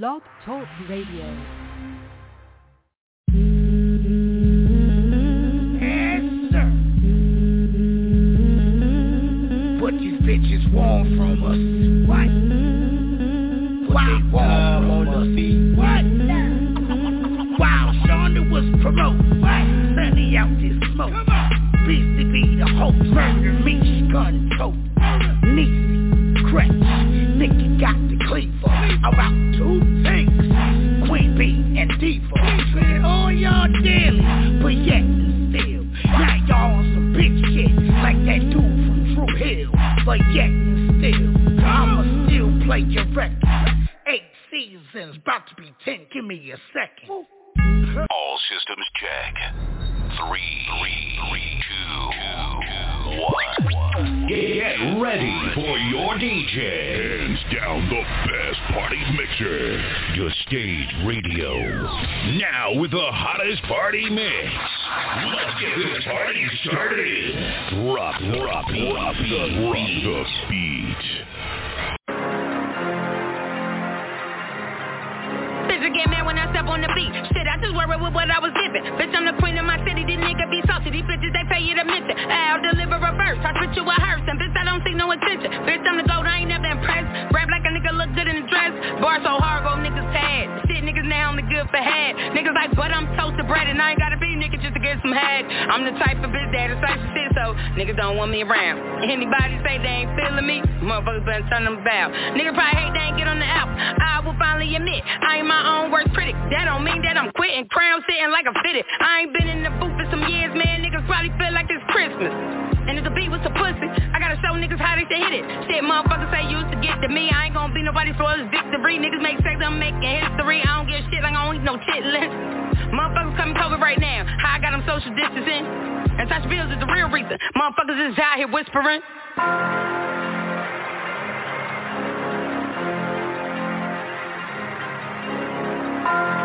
Blog Talk Radio. Yes, sir. What these bitches want from us? What? What they want from us? What? Wow, Shonda was promote. What? Sunny out this smoke. Beastie be the host. Murder me, me a second. All systems check. Three, three, three, two, two, one. Get ready for your DJ. Hands down the best party mixer. Your stage radio. Now with the hottest party mix. Let's get this party started. Drop, drop, drop the, drop the beat. Get mad when I step on the beat. Shit, I just worry with what I was given. Bitch, I'm the queen of my city. These niggas be salty. These bitches, they pay you to miss it. I'll deliver a verse. I spit you a hearse. And bitch, I don't see no attention. Bitch, I'm the gold. I ain't never impressed. Rap like a nigga look good in a dress. Bar so hard, go niggas pad. Shit, niggas now only good for head. Niggas like, but I'm toasted bread. And I ain't gotta be nigga just to get some head. I'm the type of bitch that is type of shit. So niggas don't want me around. Anybody say they ain't feeling me? Motherfuckers better turn them about. Niggas probably hate they ain't get on the album. I will finally admit, I ain't my own worst critic. That don't mean that I'm quitting. Crown sitting like I'm fitted. I ain't been in the booth for some years, man. Niggas probably feel like it's Christmas. And if the beat was a pussy, I gotta show niggas how they should hit it. Shit, motherfuckers say used to get to me. I ain't gonna be nobody's flawless victory. Niggas make sex, I'm making history. I don't give a shit like I don't eat no chitlins. Motherfuckers coming COVID right now. How I got them social distancing. And touch bills is the real reason. Motherfuckers is out here whispering. This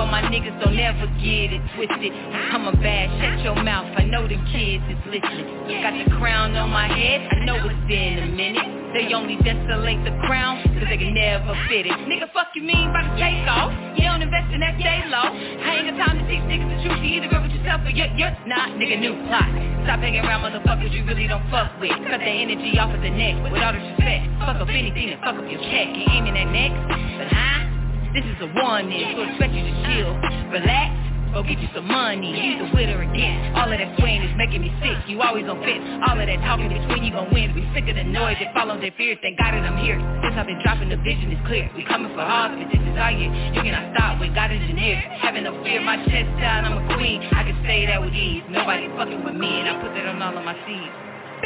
for my niggas, don't ever get it twisted. I'm a bad, shut your mouth, I know them kids is listening. Got the crown on my head, I know it's been a minute. They only desolate the crown, cause they can never fit it. Nigga, fuck you mean by the take off? You don't invest in that day low. I ain't got time to teach niggas the truth. You either go with yourself or you're, you're not, nigga, new plot. Stop hanging around motherfuckers you really don't fuck with. Cut the energy off of the neck, with all the respect. Fuck up anything and fuck up your check. Ain't aiming at neck, but huh? This is a warning, so expect you to chill, relax, go get you some money, either with or against. All of that swaying is making me sick, you always on fence. All of that talking between you gon' win. We sick of the noise, they follow their fears, thank God that I'm here. Since I've been dropping, the vision is clear. We coming for ours, but this is our year. You cannot stop with God engineered. Having no fear, my chest down, I'm a queen. I can say that with ease. Nobody fucking with me, and I put that on all of my seeds.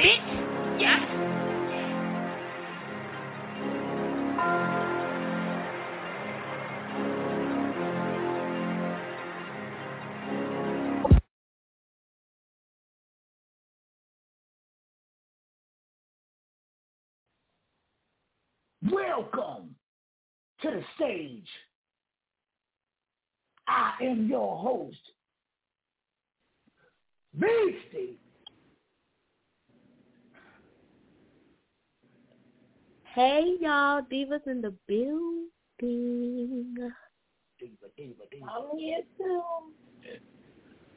Bitch! Yeah? Welcome to the stage. I am your host, Beastie. Hey y'all, Divas in the building. Diva, diva, diva. I'm here too.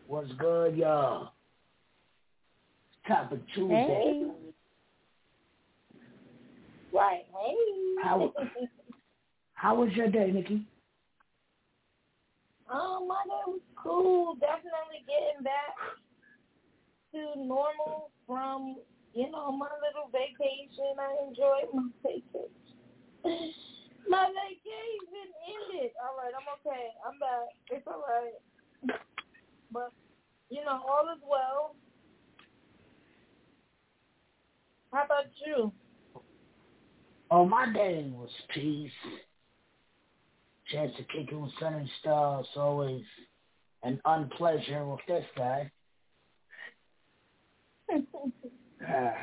What's good, y'all? Topic Tuesday. Hey. Right. Hey. How, how was your day, Nikki? Oh, my day was cool. Definitely getting back to normal from, you know, my little vacation. I enjoyed my vacation. My vacation ended. All right, I'm okay. I'm back. It's all right. But, you know, all is well. How about you? Oh, my day was peace. Chance to kick it with sun and stars. Always an unpleasure with this guy. Ah,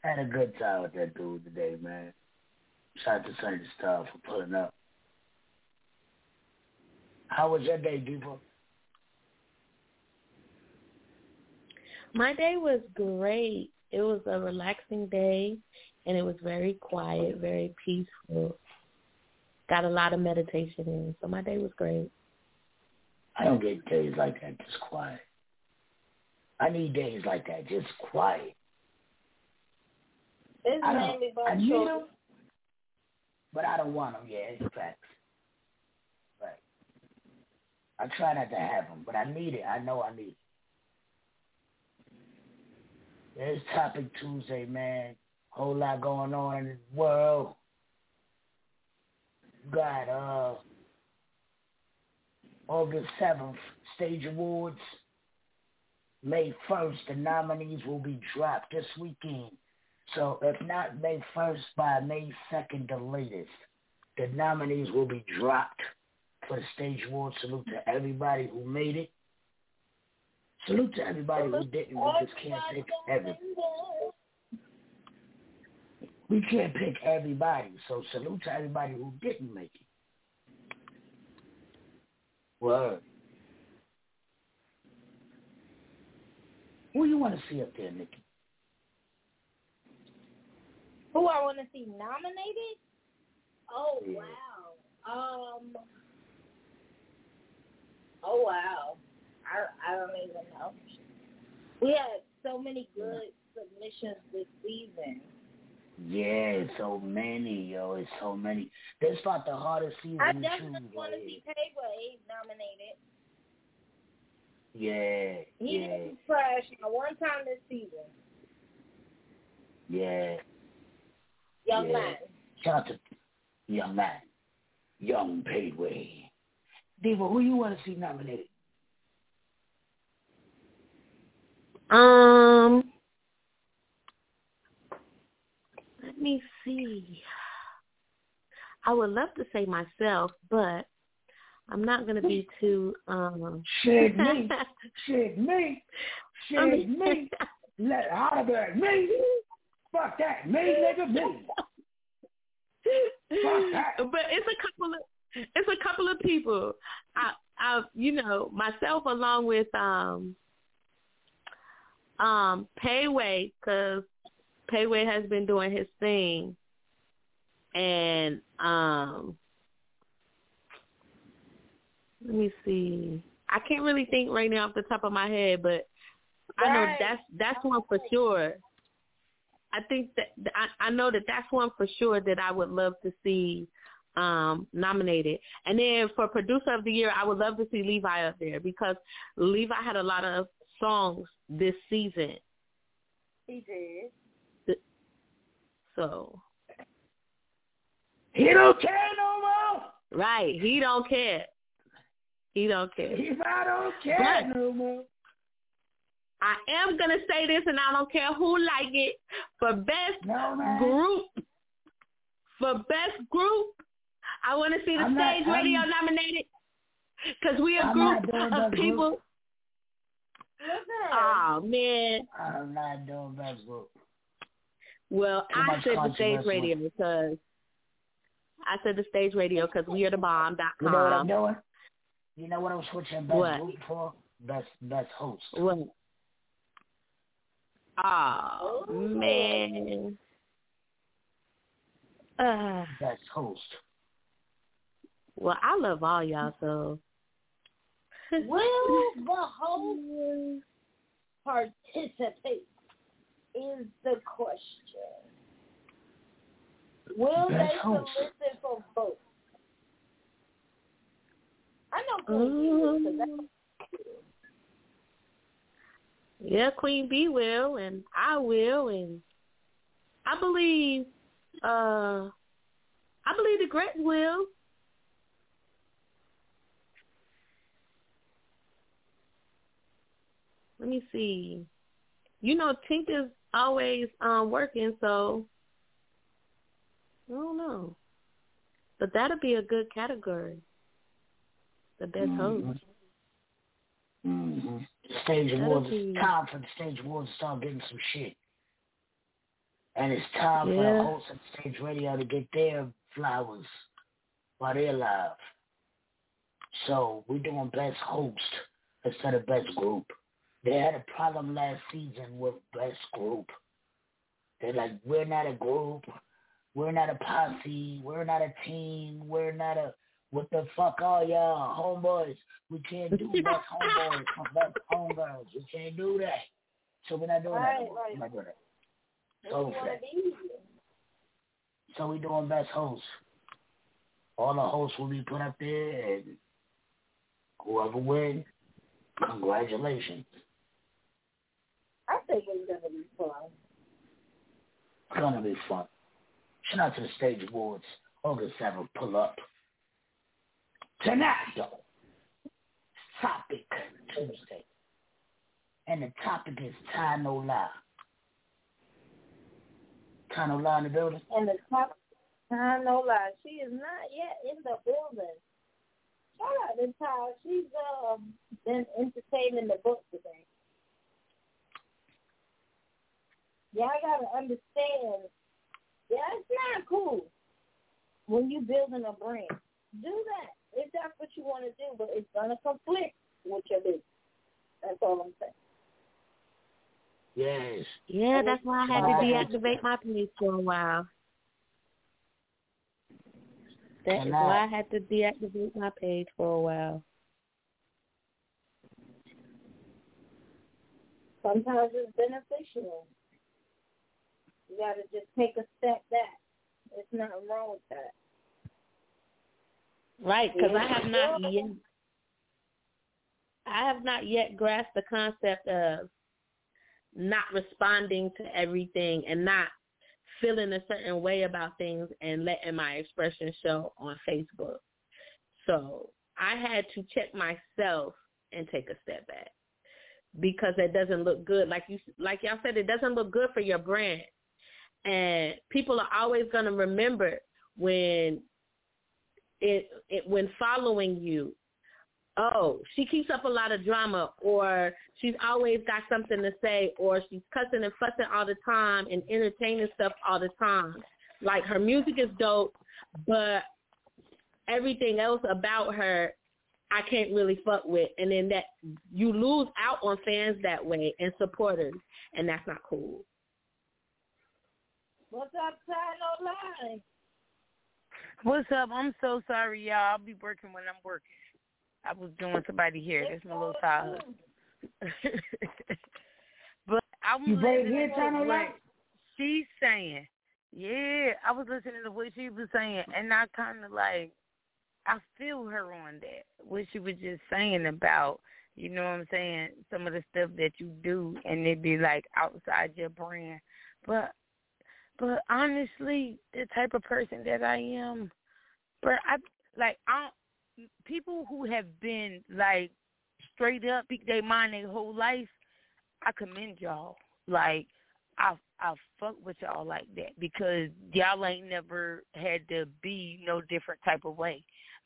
had a good time with that dude today, man. Shout out to Sunny Star for pulling up. How was your day, Diva? My day was great. It was a relaxing day, and it was very quiet, very peaceful. Got a lot of meditation in, so my day was great. I don't get days like that, just quiet. I need days like that, just quiet. It's I mainly don't, I need children. them, but I don't want them. Yeah, it's facts. Right. I try not to have them, but I need it. I know I need it. It's Topic Tuesday, man. Whole lot going on in the world. Got uh August seventh, Stage Awards. May first, the nominees will be dropped this weekend. So if not May first, by May second, the latest, the nominees will be dropped for the Stage Awards. Salute to everybody who made it. Salute to everybody who didn't. We just can't pick every. We can't pick everybody. So salute to everybody who didn't make it. Word. Who you want to see up there, Nikki? Who I want to see nominated? Oh Yeah. wow. Um. Oh wow. I I don't even know. We had so many good submissions this season. Yeah, it's so many, yo. It's so many. That's about the hardest season I definitely want to see Payway nominated. Yeah, He yeah, didn't crash not one time this season. yeah. Young Yeah. man. Shout out to Young Man, Young Payway. Diva, who you want to see nominated? Um, let me see. I would love to say myself, but I'm not going to be too. Um, Shit me, shit me, shit I mean- me. Let out of back me. Fuck that, me nigga, me. Fuck that. but it's a couple of it's a couple of people. I I you know myself along with um um Payway because Payway has been doing his thing, and um let me see. I can't really think right now off the top of my head, but I know that's that's one for sure. I think that I, I know that that's one for sure that I would love to see um nominated. And then for producer of the year, I would love to see Levi up there because Levi had a lot of songs this season. He did. So He don't care no more. right, he don't care. He don't care. If I don't care But- no more. I am gonna say this, and I don't care who like it. For best No group, for best group, I want to see the I'm not- stage radio I'm- nominated because we a I'm group of best group. people. Oh man. I'm not doing best group. Well, I said the stage radio because I said the stage radio because we are the bomb dot You know what I'm doing? You know what I'm switching best What? group for? Best best host. What? Oh man. Uh, Best host. well, I love all y'all, so Will the host participate? Is the question. Will they host. solicit for votes? I know Queen will, 'cause that's Um, yeah, Queen B will, and I will, and I believe, uh, I believe the Gret will. Let me see. You know, Tink is always um working, so I don't know. But that'll be a good category. The best host. Mm-hmm. Stage awards. be- time for the stage awards to start getting some shit. And it's time for Yeah. the hosts of stage radio to get their flowers while they're alive. So we're doing best host instead of best group. They had a problem last season with best group. They're like, we're not a group. We're not a posse. We're not a team. We're not a what the fuck are y'all homeboys? We can't do best homeboys, best homegirls. We can't do that. So we're not doing right, that. Right. We're not doing that. So, so we doing best hosts. All the hosts will be put up there, and whoever wins, congratulations. I think it's gonna be fun. It's gonna be fun. Shout out to the Stage Awards. August 7th, pull up. Tonight, though, topic Tuesday. And the topic is Ty No Lie. Ty No Lie in the building? And the top, Ty No Lie, she is not yet in the building. Shout out to Ty. She's um, been entertaining the book today. Y'all gotta understand, yeah, it's not cool when you building a brand. Do that if that's what you want to do, but it's gonna conflict with your business. That's all I'm saying. Yes. Yeah, that's why I had to deactivate my page for a while. That is why I had to deactivate my page for a while. Sometimes it's beneficial. You gotta just take a step back. There's nothing wrong with that. Right, because I have not yet. I have not yet grasped the concept of not responding to everything and not feeling a certain way about things and letting my expression show on Facebook. So I had to check myself and take a step back because it doesn't look good. Like you, like y'all said, it doesn't look good for your brand. And people are always going to remember when it, it when following you oh, she keeps up a lot of drama or she's always got something to say or she's cussing and fussing all the time and entertaining stuff all the time. Like her music is dope, but everything else about her I can't really fuck with. And then that you lose out on fans that way and supporters and that's not cool. What's up, Ty No Lie? What's up? I'm so sorry, y'all. I'll be working when I'm working. I was doing somebody here. That's my little childhood. but I'm you listening to what like she's saying. Yeah, I was listening to what she was saying, and I kind of like I feel her on that. What she was just saying about, you know what I'm saying, some of the stuff that you do, and it'd be like outside your brand. But, but honestly, the type of person that I am, but I like I people who have been like straight up, they mind their whole life. I commend y'all. Like I I fuck with y'all like that because y'all ain't never had to be no different type of way.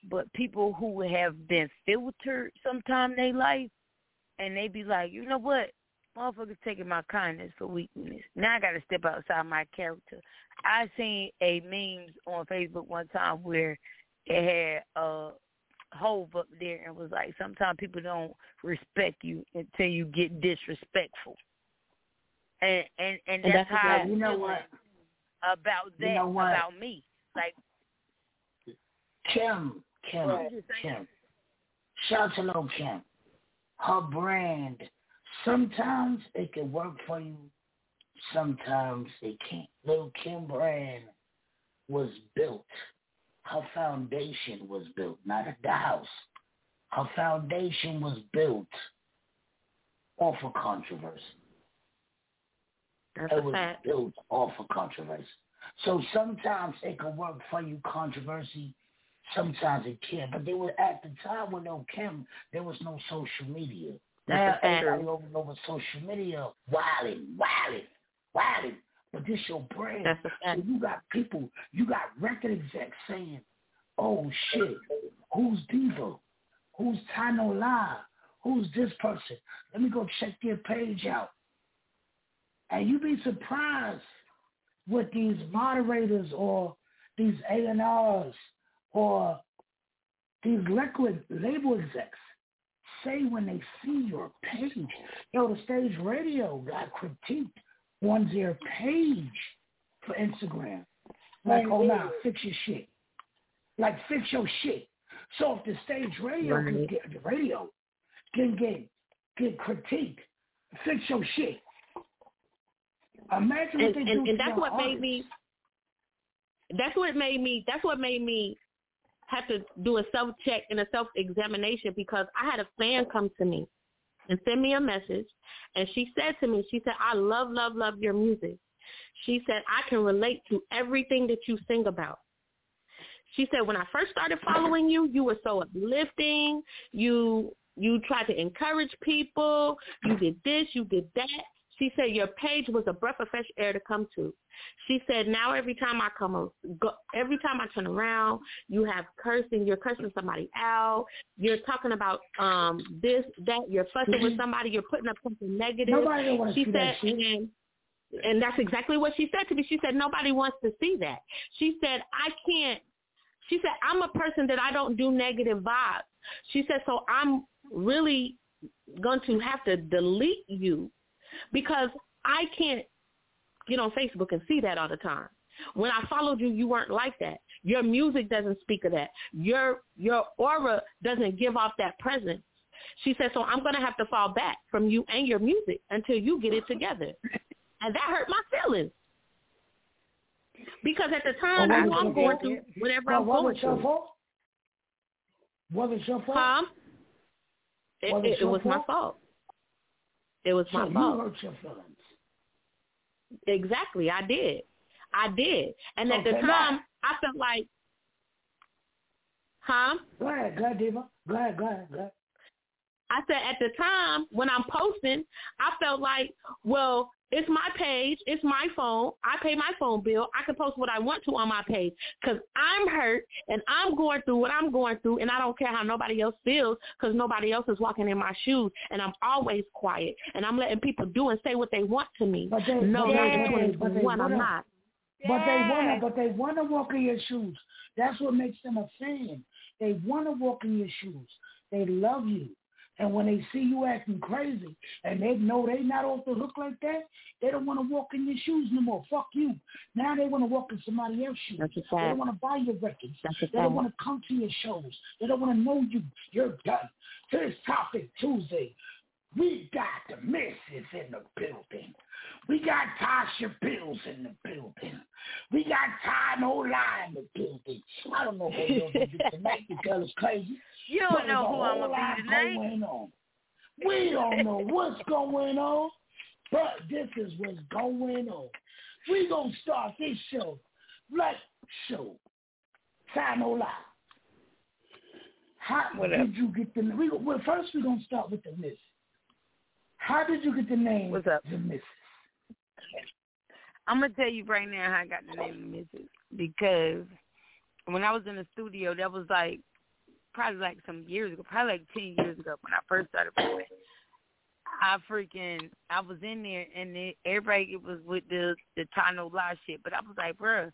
But people who have been filtered sometime in their life and they be like, you know what? Motherfuckers taking my kindness for weakness. Now I gotta step outside my character. I seen a memes on Facebook one time where it had uh Hove up there and was like, sometimes people don't respect you until you get disrespectful. And and and that's, and that's how I you know what about that you know what? about me. Like Kim, Kim, Kim. Shout to Kim. Her brand, sometimes it can work for you, sometimes it can't. Lil Kim brand was built. Her foundation was built, not at the house. Her foundation was built off of controversy. That's it was fact. built off of controversy. So sometimes it can work for you, controversy. Sometimes it can't. But there was at the time when no Kim, there was no social media. That's now everybody over over social media, wilding, wilding, wilding. But this your brand. That's a fact. So you got people, you got record execs saying, "Oh shit, who's Diva? Who's Tano La? Who's this person? Let me go check their page out." And you'd be surprised what these moderators or these A&Rs or these record label execs say when they see your page? Yo, the stage radio got critiqued on their page for Instagram. Like, oh, nah, fix your shit. Like, fix your shit. So if the stage radio right. can get, the radio can get, get critiqued, fix your shit. Imagine and, what they and, do and that's what artists. made me. That's what made me. That's what made me have to do a self check and a self examination because I had a fan come to me and send me a message, and she said to me, she said, "I love, love, love your music." She said, "I can relate to everything that you sing about." She said, "When I first started following you, you were so uplifting. You you tried to encourage people. You did this, you did that." She said your page was a breath of fresh air to come to. She said now every time I come, go, every time I turn around, you have cursing. You're cursing somebody out. You're talking about um this, that. You're fussing with somebody. You're putting up something negative. Nobody wants she to see said, that shit. and and that's exactly what she said to me. She said nobody wants to see that. She said I can't. She said I'm a person that I don't do negative vibes. She said so I'm really going to have to delete you because I can't get on Facebook and see that all the time. When I followed you, you weren't like that. Your music doesn't speak of that. Your your aura doesn't give off that presence. She said, so I'm going to have to fall back from you and your music until you get it together. And that hurt my feelings. Because at the time, Well, I know what I'm was going through whatever Well, I'm what going was your through. fault? Was your fault? Huh? It, it it, it was my fault? It was So my you fault. hurt your feelings. Exactly, I did. I did. And at the time, now- I felt like, huh? Go ahead, go ahead, Diva. Go ahead, go ahead, go ahead. I said at the time when I'm posting, I felt like, well, it's my page, it's my phone, I pay my phone bill, I can post what I want to on my page because I'm hurt and I'm going through what I'm going through and I don't care how nobody else feels because nobody else is walking in my shoes and I'm always quiet and I'm letting people do and say what they want to me. But they, no, but not they, in but they 2021, I'm not. But they wanna, but they wanna walk in your shoes. That's what makes them a fan. They wanna walk in your shoes. They love you, and when they see you acting crazy, and they know they not off the hook like that, they don't wanna walk in your shoes no more. Fuck you. Now they wanna walk in somebody else's shoes. That's They don't wanna buy your records. That's They don't wanna come to your shows. They don't wanna know you. You're done. To this topic Tuesday, we got the missus in the building. We got Tasha Bills in the building. We got Ty No Lie in the building. I don't know who you're going to be tonight because it's crazy. You don't know who I'm gonna be tonight. Going on. We don't know what's going on, but this is what's going on. we going to start this show, like show, Ty No Lie. How Whatever. did you get the we, well, first we're going to start with the miss. How did you get the name What's up? the miss? I'm gonna tell you right now how I got the name Mrs. because when I was in the studio, that was like probably like some years ago, probably like ten years ago when I first started rapping. I freaking I was in there and it, everybody was with the the Tano Lie shit, but I was like, bruh,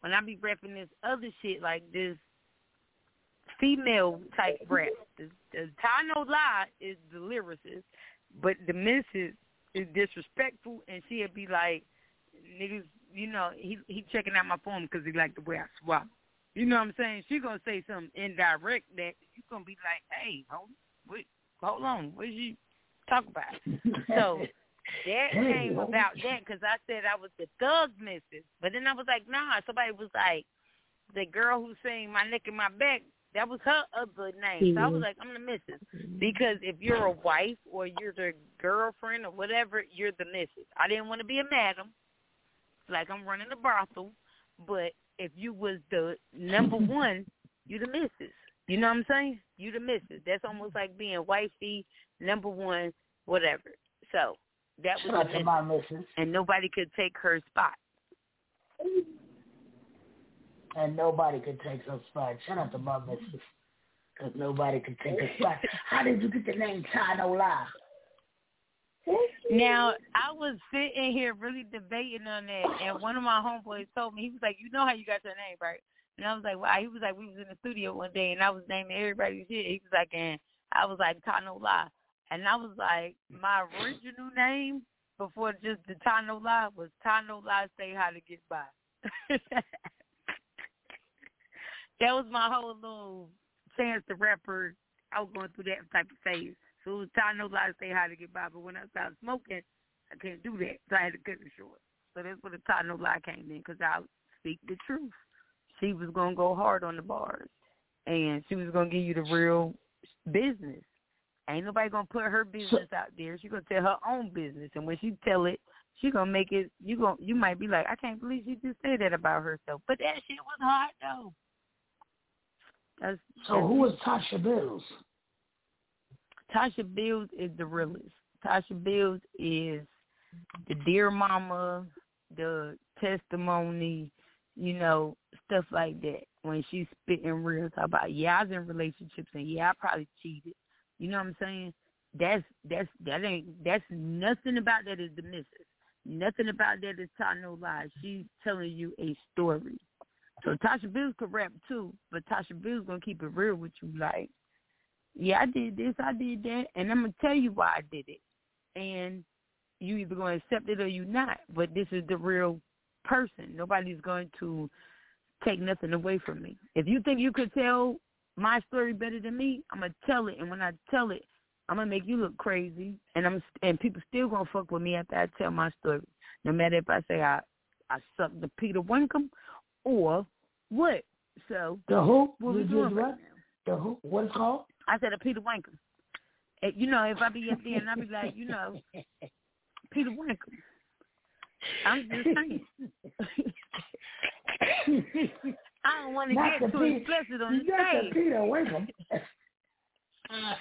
when I be rapping this other shit like this female type rap, the, the Tano Lie is the lyricist, but the Mrs. is disrespectful, and she'd be like, niggas, you know, he he checking out my phone because he like the way I swap. You know what I'm saying? She gonna say something indirect that you gonna be like, hey, hold, wait, hold on, what did you talk about? So that came about that because I said I was the thug missus, but then I was like, nah. Somebody was like, the girl who sang my neck and my back. That was her other name. So I was Mhm. like, I'm the missus. Because if you're a wife or you're the girlfriend or whatever, you're the missus. I didn't want to be a madam, like I'm running a brothel. But if you was the number one, you the missus. You know what I'm saying? You the missus. That's almost like being wifey, number one, whatever. So that was out the missus. and nobody could take her spot. And nobody could take her spot. Shout out to my missus. Because nobody could take her spot. How did you get the name Ty Lie? Now I was sitting here really debating on that, and one of my homeboys told me he was like, "You know how you got your name, right?" And I was like, "Why?" He was like, "We was in the studio one day, and I was naming everybody's shit." He was like, "And I was like Lie, and I was like my original name before just the Lie was Lie Say How to Get By. that was my whole little chance to rapper. I was going through that type of phase. So it was Tano Lie Say How to Get By, but when I started smoking, I can't do that, so I had to cut it short. So that's where the Tano Lie came in, because I speak the truth. She was going to go hard on the bars, and she was going to give you the real business. Ain't nobody gonna put her business out there. She gonna tell her own business, and when she tell it, she gonna make it. You gonna you might be like, I can't believe she just said that about herself, but that shit was hard though. That's, so that's who was Tasha Bills? Tasha Bills is the realest. Tasha Bills is the dear mama, the testimony, you know, stuff like that. When she's spitting real, talk about yeah, I was in relationships and yeah, I probably cheated. You know what I'm saying? That's that's that ain't that's nothing about that is the missus. Nothing about that is telling no lies. She's telling you a story. So Tasha Bills could rap too, but Tasha Bills gonna keep it real with you. Like, yeah, I did this, I did that, and I'm gonna tell you why I did it. And you either gonna accept it or you not. But this is the real person. Nobody's going to take nothing away from me. If you think you could tell my story better than me, I'm gonna tell it, and when I tell it, I'm gonna make you look crazy, and I'm and people still gonna fuck with me after I tell my story, no matter if I say I I sucked the Peter Winkum or what. So the who? What we doing what? right now? The who? What's called? I said a Peter Winkum. And, you know, if I be up there and I be like, you know, Peter Winkum. I'm just saying. I don't want to get too Peter- explicit on the stage. Peter Winkum.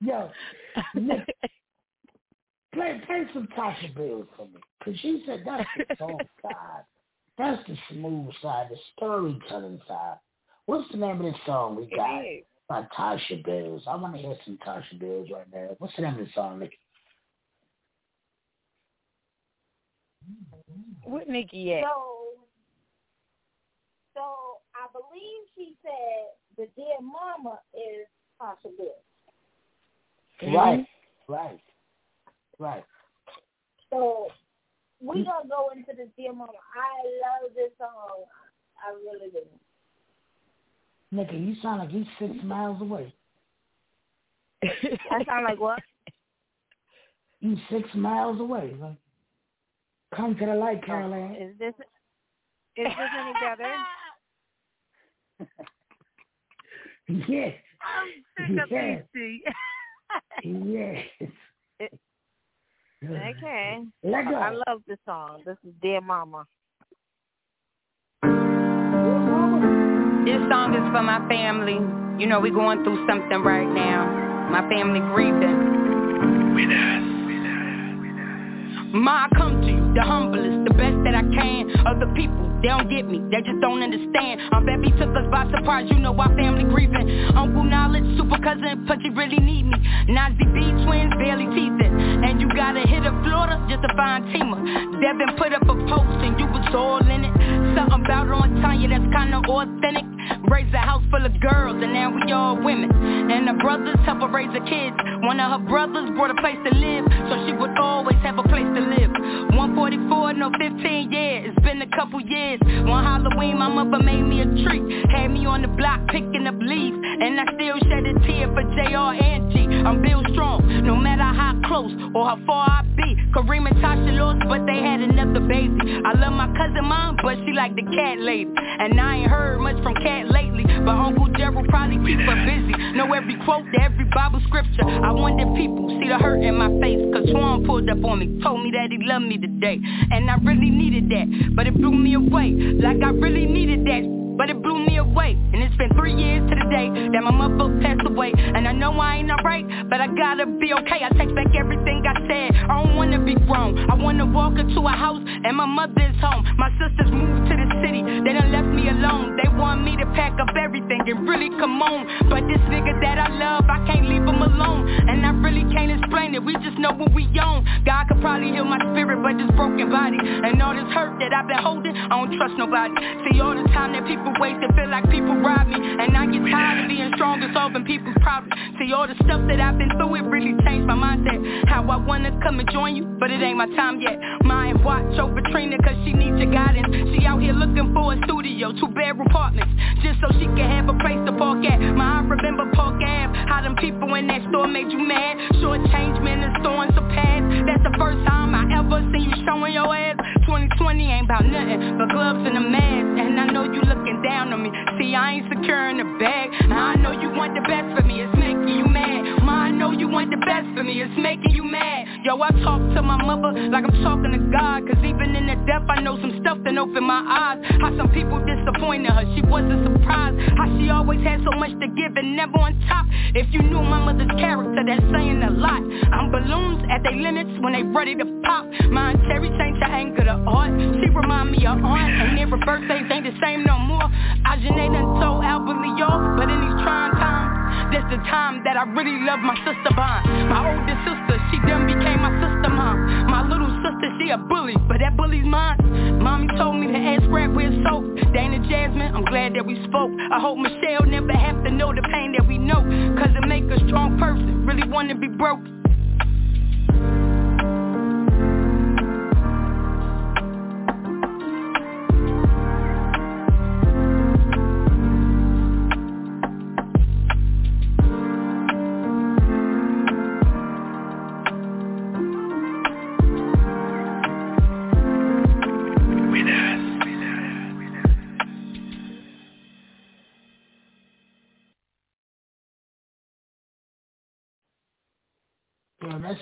Yo, Nick, play play some Tasha Bills for me, cause she said that's the soul side, that's the smooth side, the storytelling side. What's the name of this song we got It is. by Tasha Bills? I want to hear some Tasha Bills right now. What's the name of the song, Nick? What Nikki at? So, so I believe she said the dear mama is Tasha Bills. Right, mm-hmm. right, right. So we mm. gonna go into the dear mama. I love this song. I really do. Nigga, you sound like you six miles away. I sound like what? You six miles away. Like, come to the light, oh, Caroline. Is this is this any better? yes, I'm sick of Yeah. these yes. Okay. Let go. I love this song. This is Dear Mama. This song is for my family. You know, we're going through something right now. My family grieving. Ma, I come to you, the humblest, the best that I can. Other people, they don't get me, they just don't understand. Aunt Beppy took us by surprise, you know our family grieving. Uncle Knowledge, super cousin, but you really need me. Nazi B twins, barely teething. And you gotta hit a Florida just to find Tima. Devin put up a post and you was all in it. Something about on Tanya that's kinda authentic. Raised a house full of girls and now we all women. And her brothers help her raise her kids. One of her brothers brought a place to live, so she would always have a place to live. 144, no 15, yeah, it's been a couple years. One Halloween, my mother made me a treat. Had me on the block picking up leaves. And I still shed a tear for JR and G. I'm Bill Strong, no matter how close or how far I be. Kareem and Tasha lost, but they had another baby. I love my cousin mom, but she like the cat lady. And I ain't heard much from cat lately. But Uncle Gerald probably keep her busy. Know every quote to every Bible scripture. I wonder people see the hurt in my face. Cause Swan pulled up on me, told me that he loved me today. And I really needed that, but it blew me away. Like I really needed that. But it blew me away. And it's been three years to the day That my mother passed away. And I know I ain't alright But I gotta be okay. I take back everything I said. I don't wanna be grown. I wanna walk into a house And my mother's home. My sisters moved to the city. They done left me alone. They want me to pack up everything And really come on But this nigga that I love I can't leave him alone. And I really can't explain it. We just know what we own. God could probably heal my spirit But this broken body And all this hurt that I've been holding, I don't trust nobody. See all the time that people it feel like people rob me. And I get tired of being strong and solving people's problems. See all the stuff that I've been through, it really changed my mindset. How I wanna come and join you, but it ain't my time yet. Mind watch over Trina cause she needs your guidance. She out here looking for a studio, two bedroom apartments Just so she can have a place to park at. My I remember Park Ave, how them people in that store made you mad. Short change me in store and surpass That's the first time I ever seen you showing your ass 2020 ain't about nothing but gloves and a mask. And I know you looking down on me. See I ain't securing the bag. I know you want the best for me, it's making you mad know you want the best for me, it's making you mad. Yo, I talk to my mother like I'm talking to God. Cause even in the death I know some stuff that opened my eyes. How some people disappointed her, she wasn't surprised How she always had so much to give and never on top. If you knew my mother's character, that's saying a lot. I'm balloons at their limits when they ready to pop. My cherry change her anger to art. She remind me of aunt And their birthdays ain't the same no more. I Janae done told Albert Leo But in these trying times That's the time that I really love my sister bond My older sister, she done became my sister mom My little sister, she a bully But that bully's mine. Mommy told me to ask Rap where soap Dana Jasmine, I'm glad that we spoke. I hope Michelle never have to know the pain that we know Cause it make a strong person Really wanna be broke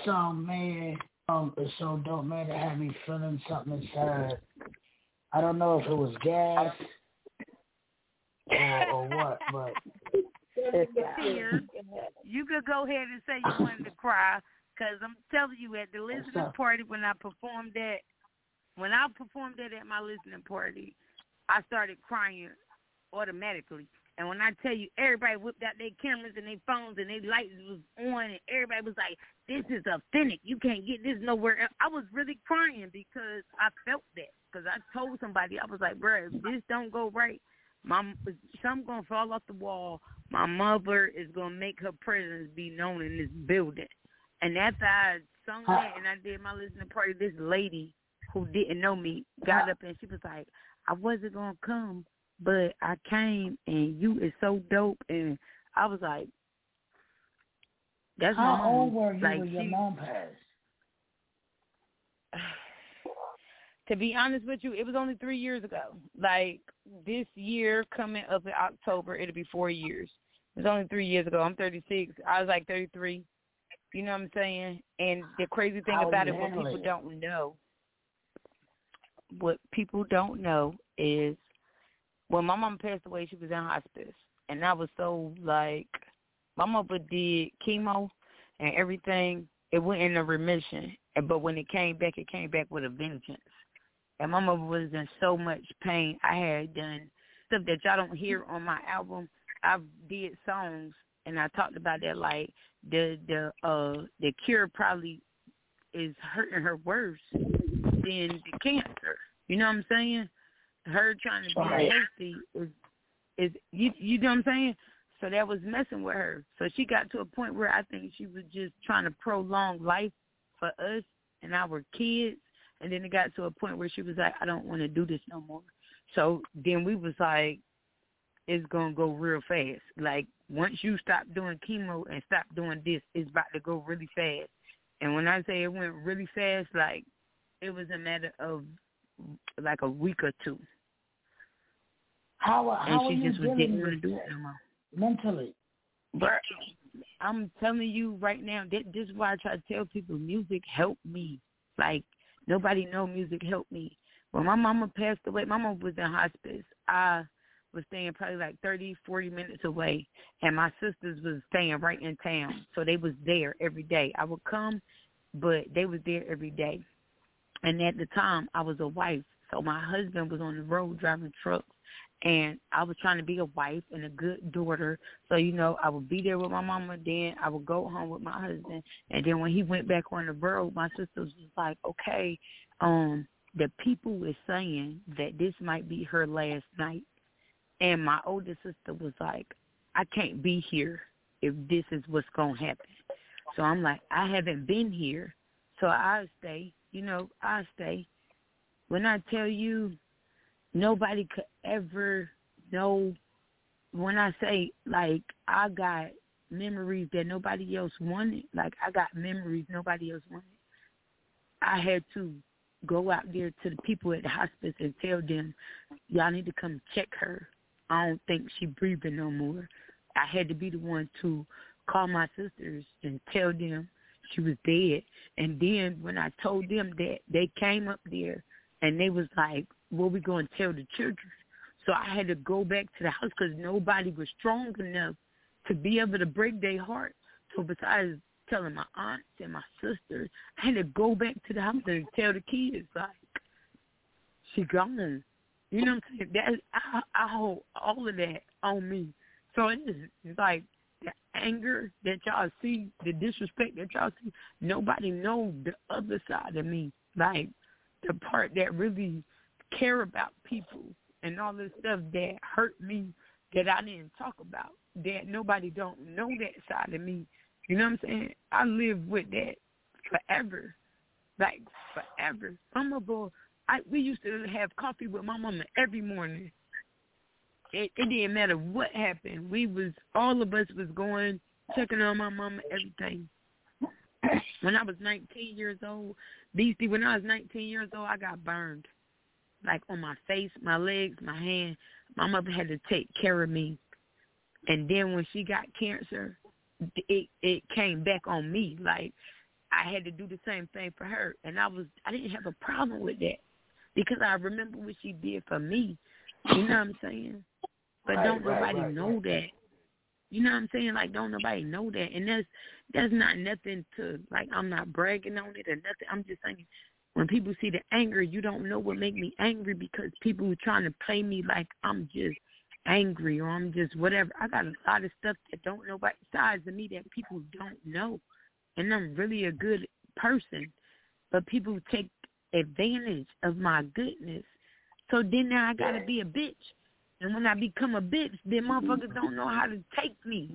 song, man, um, is so dope, man. It had me feeling something inside. I don't know if it was gas or, or what, but Here, you could go ahead and say you wanted to cry, cause I'm telling you, at the listening party when I performed that, when I performed that at my listening party, I started crying automatically. And when I tell you, everybody whipped out their cameras and their phones and their lights was on, and everybody was like, "This is authentic. You can't get this nowhere." else. I was really crying because I felt that. Because I told somebody, I was like, "Bro, if this don't go right, my something gonna fall off the wall. My mother is gonna make her presence be known in this building." And after I sung that and I did my listening party, this lady who didn't know me got up and she was like, "I wasn't gonna come." But I came and you is so dope and I was like that's how my old were you like, when your mom passed? To be honest with you, it was only three years ago. Like this year coming up in October, it'll be four years. It was only three years ago. I'm 36. I was like 33. You know what I'm saying? And the crazy thing about it, what people it? don't know, what people don't know is when my mom passed away, she was in hospice, and I was so like, my mother did chemo and everything. It went into remission, but when it came back, it came back with a vengeance. And my mother was in so much pain. I had done stuff that y'all don't hear on my album. I did songs, and I talked about that like the the uh the cure probably is hurting her worse than the cancer. You know what I'm saying? Her trying to be healthy is is you you know what I'm saying? So that was messing with her. So she got to a point where I think she was just trying to prolong life for us and our kids. And then it got to a point where she was like, I don't want to do this no more. So then we was like, it's gonna go real fast. Like once you stop doing chemo and stop doing this, it's about to go really fast. And when I say it went really fast, like it was a matter of like a week or two. How And how are she you just was dealing didn't to do it no more. Uh, mentally? But I'm telling you right now, that this is why I try to tell people music helped me. Like nobody know music helped me. When my mama passed away, my mama was in hospice. I was staying probably like thirty, forty minutes away, and my sisters was staying right in town, so they was there every day. I would come, but they was there every day. And at the time, I was a wife, so my husband was on the road driving trucks, and I was trying to be a wife and a good daughter. So you know, I would be there with my mama. Then I would go home with my husband, and then when he went back on the road, my sisters was like, "Okay, um the people were saying that this might be her last night and my older sister was like i can't be here if this is what's going to happen so i'm like i haven't been here so i'll stay you know i'll stay when i tell you nobody could ever know when i say like i got memories that nobody else wanted like i got memories nobody else wanted i had to go out there to the people at the hospice and tell them, y'all need to come check her. I don't think she breathing no more. I had to be the one to call my sisters and tell them she was dead. And then when I told them that, they came up there and they was like, what we going to tell the children? So I had to go back to the house because nobody was strong enough to be able to break their heart. So besides telling my aunts and my sisters. I had to go back to the house and tell the kids like she gone. You know what I'm saying? That I, I hold all of that on me. So it's like the anger that y'all see, the disrespect that y'all see. Nobody knows the other side of me, like the part that really care about people and all this stuff that hurt me that I didn't talk about. That nobody don't know that side of me you know what I'm saying? I live with that forever, like forever. Mama boy, I we used to have coffee with my mama every morning. It, it didn't matter what happened. We was all of us was going checking on my mama, everything. When I was 19 years old, BC, when I was 19 years old, I got burned, like on my face, my legs, my hand. My mother had to take care of me, and then when she got cancer, it it came back on me like I had to do the same thing for her and I was I didn't have a problem with that because I remember what she did for me. You know what I'm saying? But right, don't nobody right, know that. You know what I'm saying? Like don't nobody know that. And that's that's not nothing to like I'm not bragging on it or nothing. I'm just saying when people see the anger, you don't know what make me angry because people are trying to play me like I'm just angry or I'm just whatever. I got a lot of stuff that don't nobody besides of me that people don't know. And I'm really a good person. But people take advantage of my goodness. So then now I gotta be a bitch. And when I become a bitch, then motherfuckers don't know how to take me.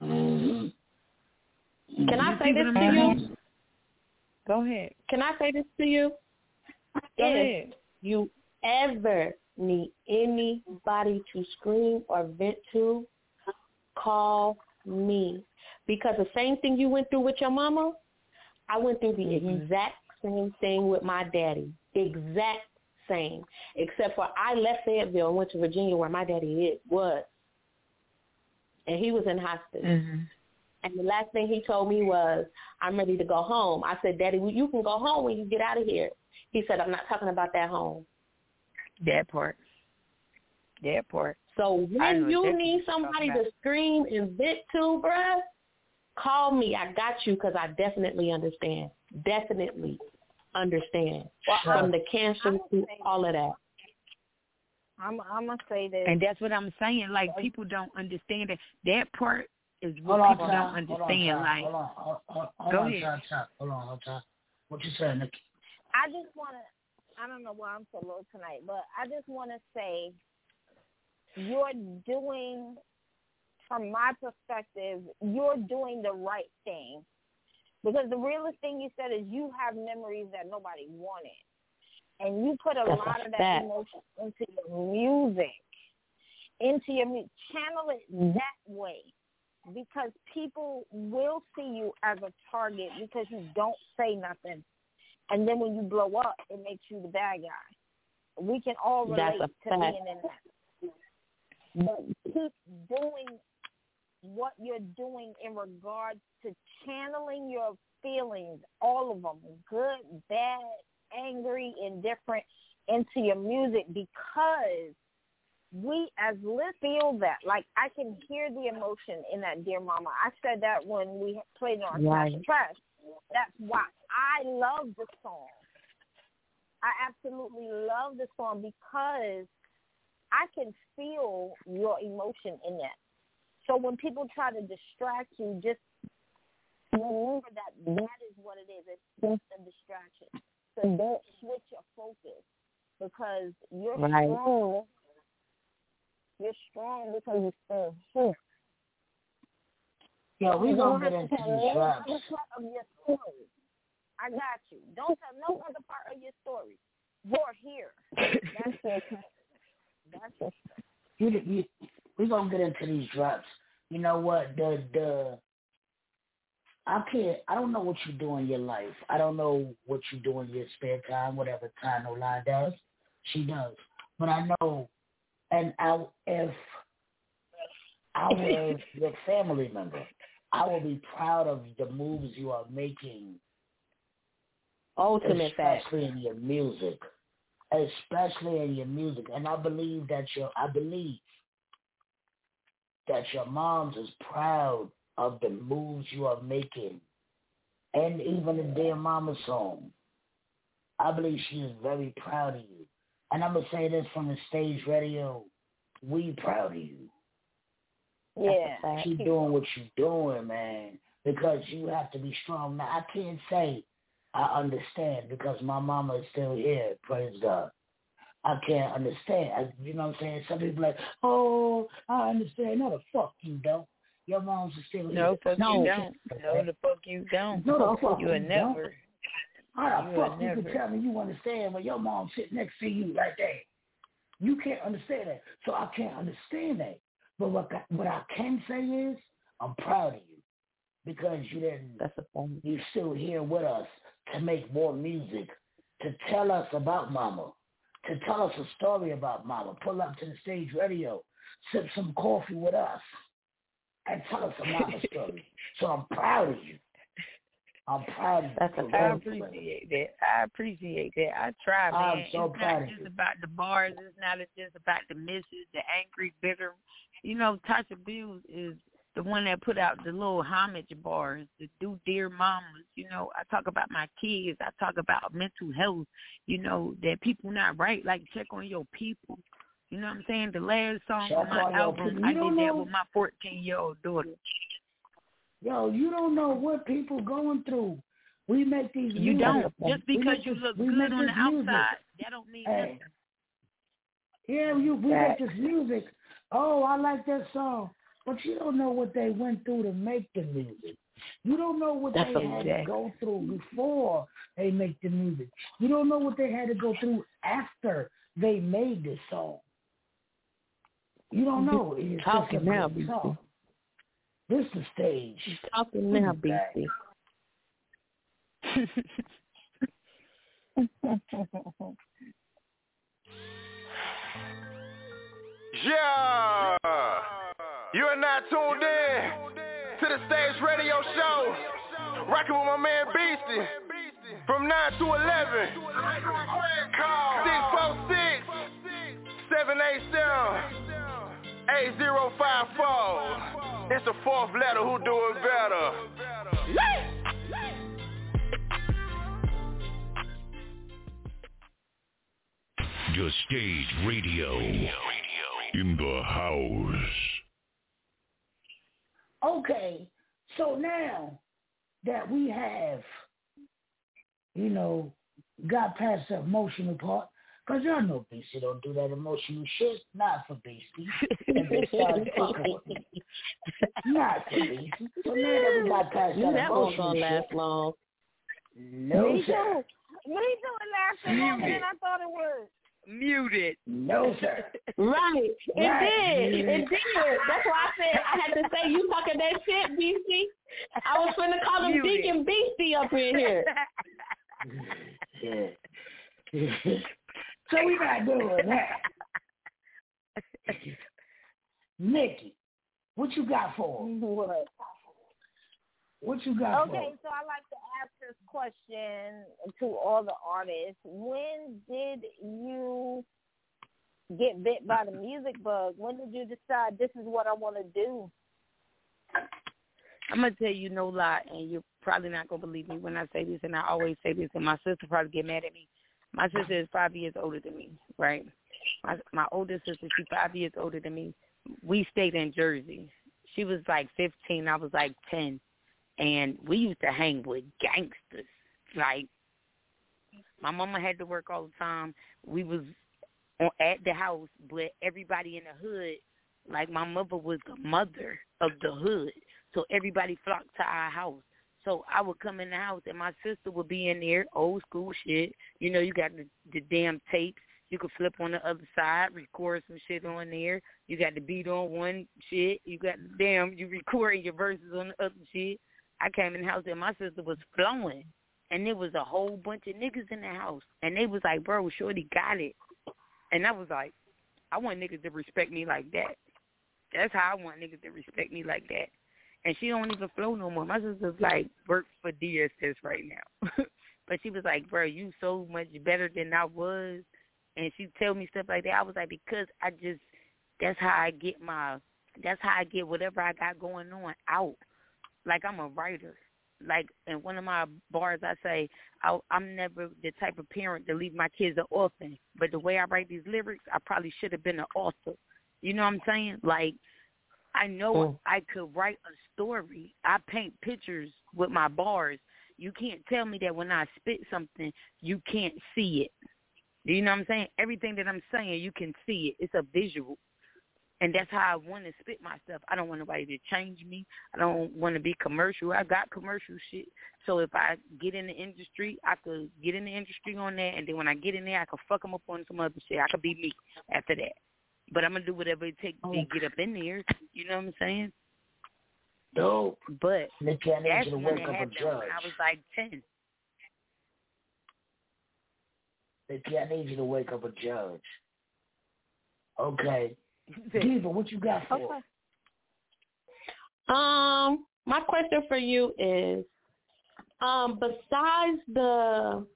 Can I say this to you? Go ahead. Can I say this to you? Go ahead. You ever need anybody to scream or vent to, call me. Because the same thing you went through with your mama, I went through the mm-hmm. exact same thing with my daddy. Exact same. Except for I left Fayetteville and went to Virginia where my daddy was. And he was in hospice. Mm-hmm. And the last thing he told me was, I'm ready to go home. I said, Daddy, you can go home when you get out of here. He said, I'm not talking about that home. That part. That part. So when you need somebody to scream and vent to, bruh, call me. I got you because I definitely understand. Definitely understand. Well, From the cancer to all of that. I'm I'm gonna say that, and that's what I'm saying. Like people don't understand that. That part is what hold people on, don't understand. On, like, hold on, hold on, hold go on, ahead. Hold on, hold on. What you saying, Nikki? I just wanna I don't know why I'm so low tonight, but I just want to say you're doing, from my perspective, you're doing the right thing. Because the realest thing you said is you have memories that nobody wanted. And you put a That's lot of that, that emotion into your music, into your music. Channel it that way because people will see you as a target because you don't say nothing and then when you blow up, it makes you the bad guy. We can all relate to being in that. But keep doing what you're doing in regards to channeling your feelings, all of them, good, bad, angry, indifferent, into your music because we as listeners feel that. Like I can hear the emotion in that dear mama. I said that when we played on right. Trash. That's why I love the song. I absolutely love the song because I can feel your emotion in that. So when people try to distract you, just remember that that is what it is. It's just a distraction. So don't switch your focus because you're Right. strong. You're strong because you're still here. Yeah, we You gonna don't get have into to tell these no raps. other part of your story. I got you. Don't tell no other part of your story. You're here. That's your. That's your. You, you, we gonna get into these drops. You know what? The the I can't. I don't know what you do in your life. I don't know what you do in your spare time, whatever time Lie does. She does, but I know, and I, if I was your family member, I will be proud of the moves you are making, Ultimate fact. especially in your music, especially in your music. And I believe that your, I believe that your mom's is proud of the moves you are making, and even the Dear Mama song. I believe she is very proud of you. And I'm gonna say this from the stage radio, we proud of you. Yeah. Keep doing what you're doing, man, because you have to be strong. Now, I can't say I understand because my mama is still here, praise God. I can't understand. I, you know what I'm saying? Some people like, oh, I understand. No, the fuck you don't. Your mom's is still here. No, fuck no, you don't. No, the fuck you don't. No, the fuck you you never. don't. How the You fuck you can tell me you understand when your mom sitting next to you right there? You can't understand that. So I can't understand that. But what I, what I can say is I'm proud of you because you didn't. That's a point. You still here with us to make more music, to tell us about Mama, to tell us a story about Mama. Pull up to the stage radio, sip some coffee with us, and tell us a Mama story. So I'm proud of you. I'm proud of. That's a for I real, fact. for real. appreciate that. I appreciate that. I try, I'm man. so it's proud not of just you. about the bars. It's not just about the misses, the angry, bitter. You know, Tasha Bills is the one that put out the little homage bars, the do dear mamas. You know, I talk about my kids. I talk about mental health. You know, that people not right. Like check on your people. You know what I'm saying? The last song on my album. I did don't that with my 14 year old daughter. Yo, you don't know what people going through. We make these. You music. don't. Just because you look we good on the this music. outside, that don't mean Hey. nothing. Yeah, you we make this music. Oh, I like that song, but you don't know what they went through to make the music. You don't know what That's they a had fact. to go through before they make the music. You don't know what they had to go through after they made this song. You don't know. It's Talking just a now, good BC. song. This is stage. Talking now, Back. BC. Yeah. You are not tuned in to the stage radio show. Rocking with my man Beastie. From 9 to 11. Call 646 787 8054. It's the fourth letter. Who do it better? The Stage Radio. In the house. Okay, so now that we have, you know, got past the emotional part, because y'all know Beastie don't do that emotional shit. Not for Beastie. And they started fucking with me. Not for Beastie. So now that we got past You that that won't emotional gonna last long. no Me sir. too. Me too. It lasted longer than I thought it would. Muted. No sir. Right. It Right. did. It did. That's why I said I had to say you talking that shit, BC. I was finna call him Muted. Deacon Beastie up in here. So we not doing that. Nikki, what you got for him? What? What you got Okay, him? so I like to ask this question to all the artists. When did you get bit by the music bug? When did you decide this is what I want to do? I'm gonna tell you no lie, and you're probably not gonna believe me when I say this, and I always say this, and my sister probably get mad at me. My sister is five years older than me, right? My my older sister, she's five years older than me. We stayed in Jersey. She was like 15, I was like 10, and we used to hang with gangsters, like My mama had to work all the time. We was on, at the house, but everybody in the hood, like my mother was the mother of the hood, so everybody flocked to our house. So I would come in the house and my sister would be in there, old school shit. You know, you got the, the damn tapes. You could flip on the other side, record some shit on there. You got the beat on one shit. You got damn, you recording your verses on the other shit. I came in the house and my sister was flowing. And there was a whole bunch of niggas in the house. And they was like, bro, Shorty got it. And I was like, I want niggas to respect me like that. That's how I want niggas to respect me like that and she don't even flow no more. My sister's like work for DSS right now, but she was like, "Bro, you so much better than I was," and she tell me stuff like that. I was like, because I just that's how I get my that's how I get whatever I got going on out. Like I'm a writer. Like in one of my bars, I say I, I'm never the type of parent to leave my kids an orphan. But the way I write these lyrics, I probably should have been an author. You know what I'm saying? Like I know oh. I could write a story. I paint pictures with my bars. You can't tell me that when I spit something, you can't see it. You know what I'm saying? Everything that I'm saying, you can see it. It's a visual. And that's how I want to spit my stuff. I don't want nobody to change me. I don't want to be commercial. I got commercial shit. So if I get in the industry, I could get in the industry on that. And then when I get in there, I could fuck them up on some other shit. I could be me after that. But I'm gonna do whatever it takes to oh. get up in there. You know what I'm saying? Dope. But Nikki, I need that's to when wake it up happened when I was like ten. Nikki, I need you to wake up a judge. Okay. Diva, what you got for? Okay. Um, my question for you is, um, besides the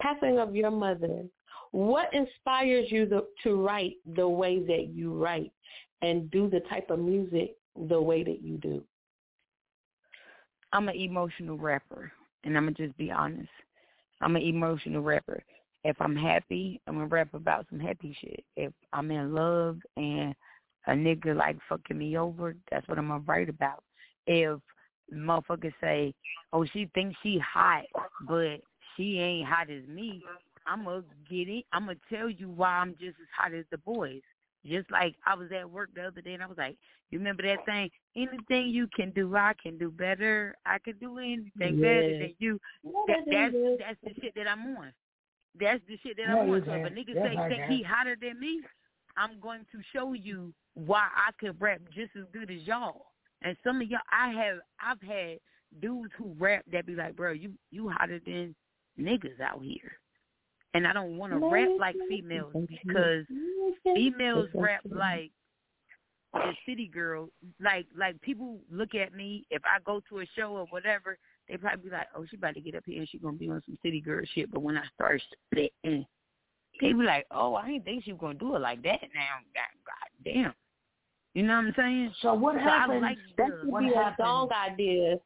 passing of your mother, what inspires you to, to write the way that you write and do the type of music the way that you do? I'm an emotional rapper, and I'm gonna just be honest. I'm an emotional rapper. If I'm happy, I'm gonna rap about some happy shit. If I'm in love and a nigga like fucking me over, that's what I'm gonna write about. If motherfuckers say, "Oh, she thinks she hot, but she ain't hot as me," I'm gonna get it. I'm gonna tell you why I'm just as hot as the boys. Just like I was at work the other day and I was like, you remember that thing? Anything you can do, I can do better. I can do anything better than you. That, that's that's the shit that I'm on. That's the shit that I'm on. So if a nigga say think he hotter than me, I'm going to show you why I could rap just as good as y'all. And some of y'all, I have, I've had dudes who rap that be like, bro, you you hotter than niggas out here and I don't want to rap like females because females rap like the city girl. Like like people look at me if I go to a show or whatever, they probably be like, "Oh, she about to get up here and she gonna be on some city girl shit." But when I start spitting, they be like, "Oh, I didn't think she was gonna do it like that." Now, God, God damn. You know what I'm saying? So what so happens? Like that should what be happens? a song idea.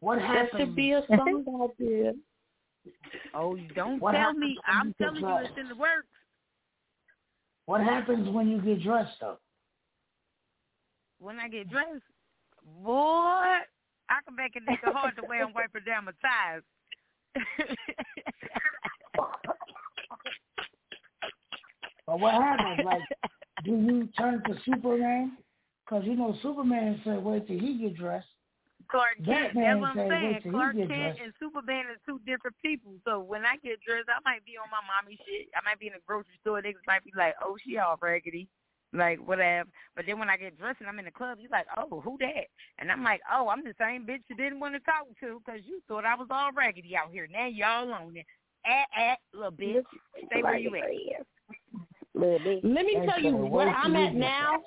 What happens? That should be a song idea. Oh, don't What tell me. I'm telling you, it's in the works. What happens when you get dressed up? When I get dressed, boy, I can make a nigga hard to wear I'm wiping down my thighs. But what happens? Like, do you turn to Superman? Because you know Superman said, "Wait till he get dressed." Clark Kent, Batman that's what I'm said, saying. Clark Kent dressed." and Superman are two different people. So when I get dressed, I might be on my mommy shit. I might be in a grocery store. Niggas might be like, "Oh, she all raggedy." Like whatever, but then when I get dressed and I'm in the club, you're like, "Oh, who that?" And I'm like, "Oh, I'm the same bitch you didn't want to talk to because you thought I was all raggedy out here. Now y'all on it, at at little bitch, stay where you at." Let me tell you where I'm at now.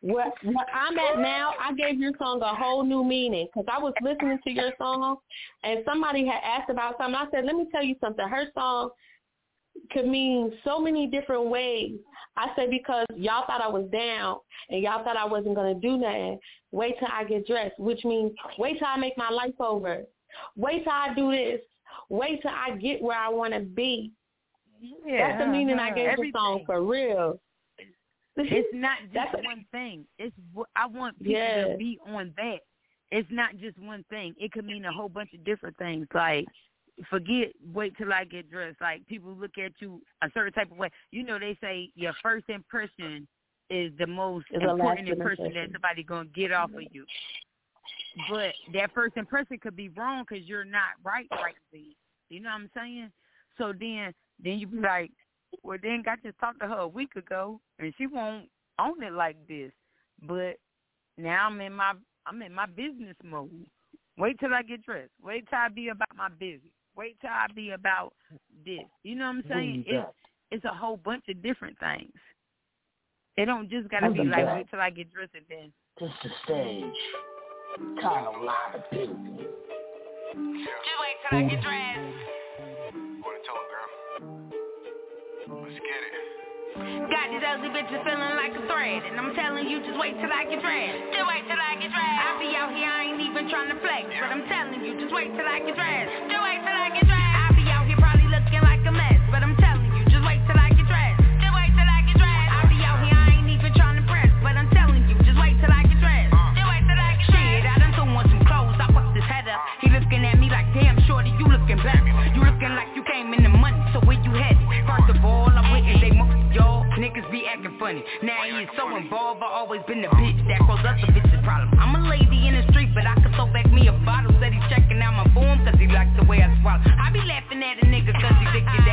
Where, where I'm at now, I gave your song a whole new meaning because I was listening to your song and somebody had asked about something. I said, let me tell you something. Her song could mean so many different ways. I said because y'all thought I was down and y'all thought I wasn't going to do nothing. Wait till I get dressed, which means wait till I make my life over. Wait till I do this. Wait till I get where I want to be. Yeah, That's the meaning I uh-huh. gave Everything. the song for real. It's not just That's- one thing. It's I want people to be on that. It's not just one thing. It could mean a whole bunch of different things. Like forget wait till I get dressed. Like people look at you a certain type of way. You know they say your first impression is the most the important impression that somebody gonna get off of you. But that first impression could be wrong because you're not right right then. You know what I'm saying? So then then you be like, well then I just talked to her a week ago and she won't own it like this. But now I'm in my I'm in my business mode. Wait till I get dressed. Wait till I be about my business. Wait till I be about this. You know what I'm saying? It's it's a whole bunch of different things. It don't just gotta be be like wait till I get dressed and then Just the stage. Kind of lot of people. Just wait till I get dressed. What I told girl. Let's get it. Got these ugly bitches feeling like a thread. And I'm telling you, just wait till I get dressed. Just wait till I get dressed. I be out here, I ain't even trying to flex. But I'm telling you, just wait till I get dressed. Just wait acting funny. Now he is so involved. I always been the bitch that caused other bitches problems. I'm a lady in the street, but I could throw back me a bottle. Said he checking out my form cause he likes the way I swallow. I be laughing at a nigga cause he thinking that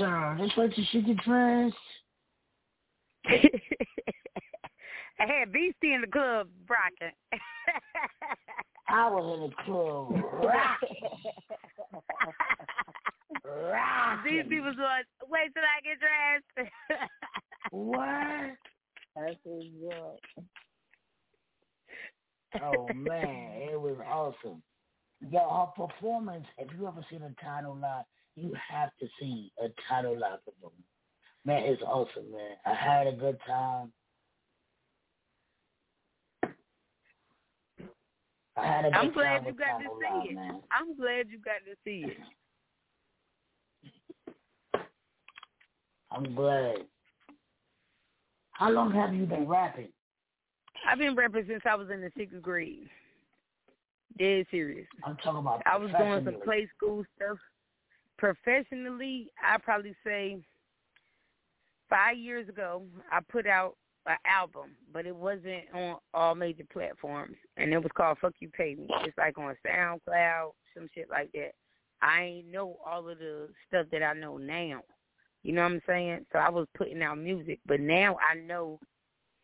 Sir. This way till she get dressed. I had Beastie in the club rocking. I was in the club rocking. rocking. Beastie was wait till I get dressed. What? That's what's up. Oh man, it was awesome. Yo, her performance, if you ever seen a title live, you have to see a title live performance. Man, it's awesome, man. I had a good time. I had a good I'm glad time you got to see it. man. I'm glad you got to see it. I'm glad. How long have you been rapping? I've been rapping since I was in the sixth grade. Dead serious. I'm talking about I was doing some play school stuff. Professionally, I probably say five years ago, I put out an album, but it wasn't on all major platforms, and it was called "Fuck You Pay Me." It's like on SoundCloud, some shit like that. I ain't know all of the stuff that I know now. You know what I'm saying? So I was putting out music, but now I know,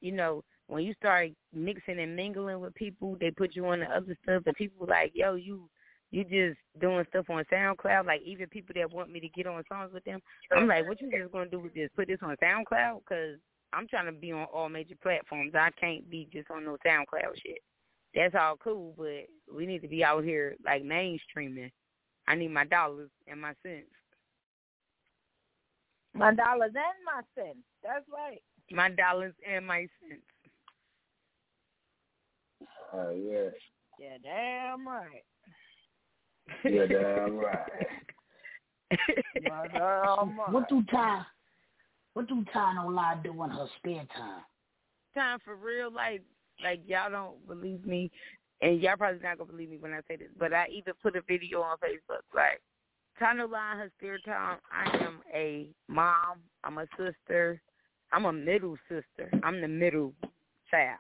you know, when you start mixing and mingling with people, they put you on the other stuff, and people like, yo, you you just doing stuff on SoundCloud. Like even people that want me to get on songs with them, I'm like, what you just gonna do with this? Put this on SoundCloud? Cause I'm trying to be on all major platforms. I can't be just on no SoundCloud shit. That's all cool, but we need to be out here like mainstreaming. I need my dollars and my cents. My dollars and my cents. That's right. My dollars and my cents. Oh, uh, yeah. Yeah, damn right. Yeah, damn right. Damn right. What do Ty, what do Ty no lie do in her spare time? Time for real, like, like y'all don't believe me, and y'all probably not gonna believe me when I say this, but I even put a video on Facebook, like, Ty no lie in her spare time. I am a mom. I'm a sister. I'm a middle sister. I'm the middle child,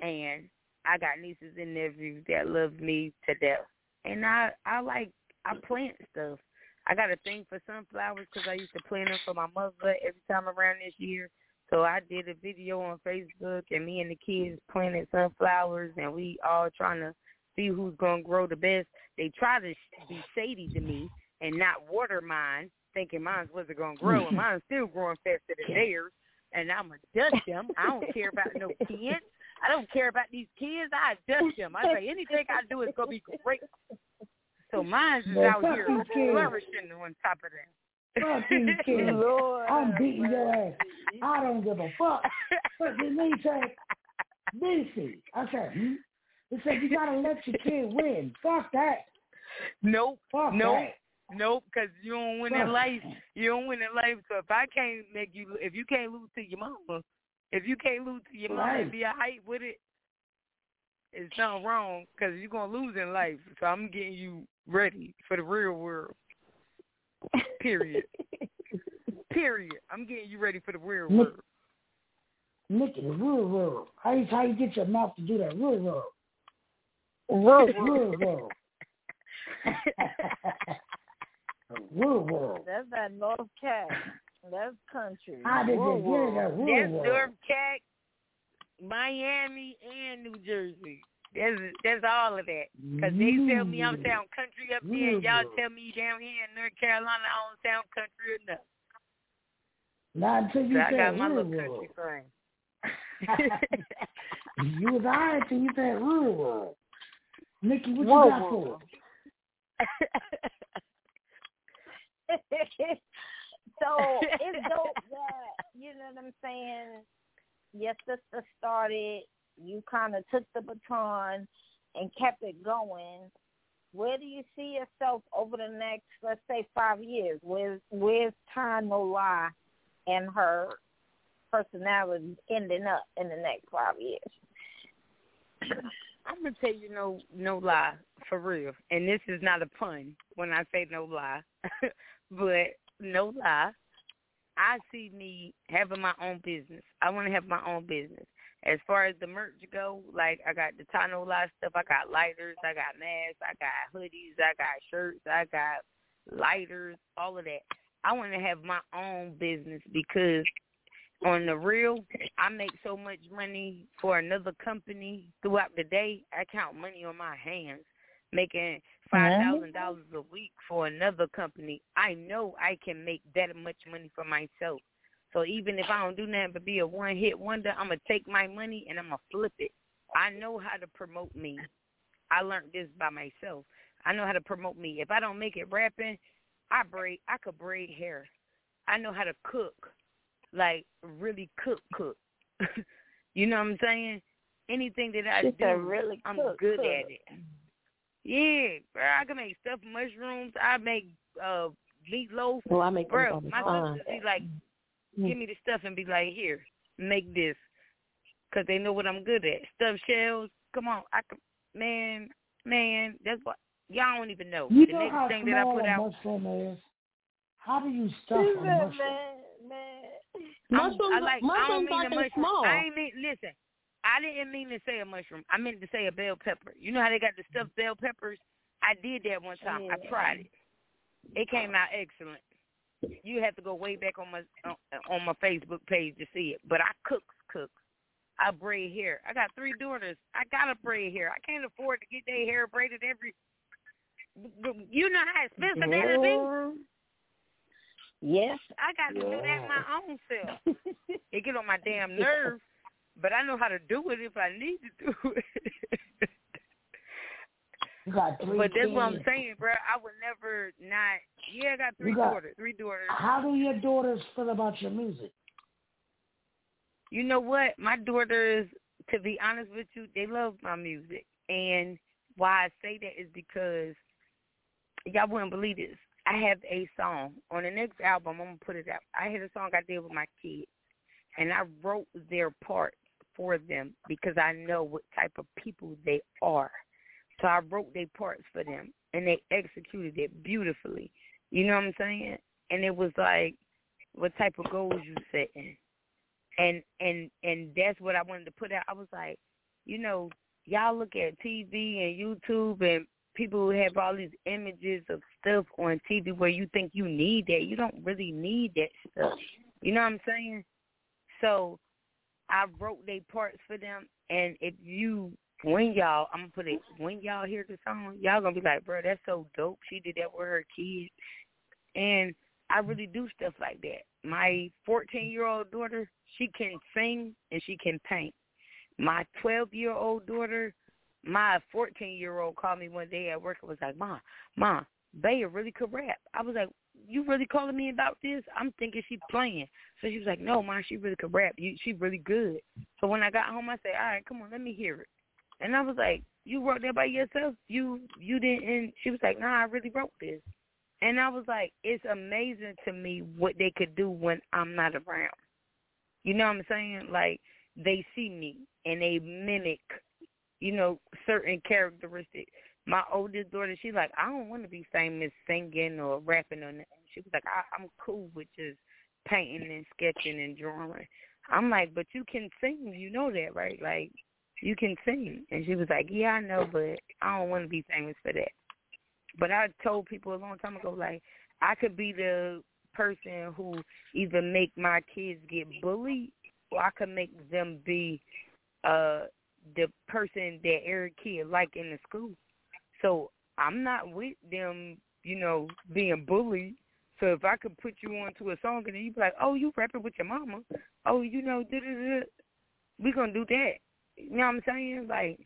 and I got nieces and nephews that love me to death. And I I like I plant stuff. I got a thing for sunflowers because I used to plant them for my mother every time around this year. So I did a video on Facebook, and me and the kids planted sunflowers, and we all trying to see who's gonna grow the best. They try to be shady to me and not water mine, thinking mine wasn't gonna grow, and mine's still growing faster than theirs. And I'ma dust them. I don't care about no kids. I don't care about these kids. I dust them. I say anything I do is gonna be great. So mine is out here flourishing on top of that. Fuck these kids. Lord, I'm beating your ass. I don't give a fuck. But then they say, Macy. I said, hmm? They said, you gotta let your kid win. Fuck that. Nope. Fuck nope. that. Nope, because you don't win in life. You don't win in life. So if I can't make you, if you can't lose to your mama, if you can't lose to your mama Right. and be a hype with it, it's something wrong because you're gonna lose in life. So I'm getting you ready for the real world. Period. Period. I'm getting you ready for the real Nick- world. Nikki, the real world. How you, how you get your mouth to do that? Real world. Real Real world. real world. That's that North Cat. That's country. How did Real they get world. that That's world? North Cat, Miami, and New Jersey. That's that's all of that. Because they tell me I'm mm. sound country up there, and y'all mm. tell me down here in North Carolina I don't sound country enough. Not until you So I said got my little world. country friend. you was alright till you said real world. Nikki, what Real you got for world. us? so it's dope that you know what I'm saying. Your sister started. You kind of took the baton and kept it going. Where do you see yourself over the next, let's say, five years? Where's Where's Ty No Lie and her personality ending up in the next five years? I'm gonna tell you no no lie for real, and this is not a pun when I say no lie, but no lie. I see me having my own business. I want to have my own business. As far as the merch go, like I got the Ty No Lie stuff, I got lighters, I got masks, I got hoodies, I got shirts, I got lighters, all of that. I want to have my own business because on the real, I make so much money for another company throughout the day. I count money on my hands, making Mm-hmm. five thousand dollars a week for another company. I know I can make that much money for myself. So even if I don't do nothing but be a one hit wonder, I'm gonna take my money and I'm gonna flip it. I know how to promote me. I learned this by myself. I know how to promote me. If I don't make it rapping, I braid. I could braid hair. I know how to cook, like really cook, cook. you know what I'm saying? Anything that I do, really I'm cook, good cook. at it. Yeah, bro, I can make stuffed mushrooms. I make uh meatloaf. Well, I make them bro, all my time. sisters be like, give me the stuff and be like, here, make this, cause they know what I'm good at. Stuffed shells. Come on, I can, man, man. That's what y'all don't even know. You the know next how thing that I put a out. mushroom is? How do you stuff She a mushroom? man, man. I'm- Mushrooms, I like. I don't mean aren't a that mushroom. small. I ain't mean. Listen, I didn't mean to say a mushroom. I meant to say a bell pepper. You know how they got the stuffed bell peppers? I did that one time. I tried it. It came out excellent. You have to go way back on my on, on my Facebook page to see it. But I cooks cooks. I braid hair. I got three daughters. I gotta braid hair. I can't afford to get their hair braided every. You know how expensive that'll be. Yes, I got to do that my own self. it get on my damn nerve, but I know how to do it if I need to do it. You got three but that's kids. what I'm saying, bro. I would never not. Yeah, I got three got- daughters. Three daughters. How do your daughters feel about your music? You know what? My daughters, to be honest with you, they love my music. And why I say that is because y'all wouldn't believe this. I have a song on the next album. I'm gonna put it out. I had a song I did with my kids, and I wrote their part for them because I know what type of people they are. So I wrote their parts for them, and they executed it beautifully. You know what I'm saying? And it was like, what type of goals you setting? and and and that's what I wanted to put out. I was like, you know, y'all look at TV and YouTube and people who have all these images of stuff on TV where you think you need that. You don't really need that stuff. You know what I'm saying? So I wrote they parts for them, and if you when y'all, I'm gonna put it when y'all hear the song, y'all gonna be like, bro, that's so dope. She did that with her kids, and I really do stuff like that. My 14 year old daughter, she can sing and she can paint. My 12 year old daughter, my 14 year old called me one day at work and was like, "Mom, Mom, Baya really could rap." I was like, "You really calling me about this?" I'm thinking she playing. So she was like, "No, Mom, she really could rap. You, she really good." So when I got home, I said, "All right, come on, let me hear it." And I was like, "You wrote that by yourself? You you didn't?" And she was like, "Nah, I really wrote this." And I was like, it's amazing to me what they could do when I'm not around. You know what I'm saying? Like they see me and they mimic, you know, certain characteristics. My oldest daughter, she's like, I don't want to be famous singing or rapping or nothing. She was like, I, I'm cool with just painting and sketching and drawing. I'm like, but you can sing, you know that, right? Like, you can sing. And she was like, yeah, I know, but I don't want to be famous for that. But I told people a long time ago, like, I could be the person who either make my kids get bullied or I could make them be uh the person that every kid like in the school. So I'm not with them, you know, being bullied. So if I could put you onto a song and then you be like, oh, you rapping with your mama. Oh, you know, da da da. We gonna do that. You know what I'm saying? Like,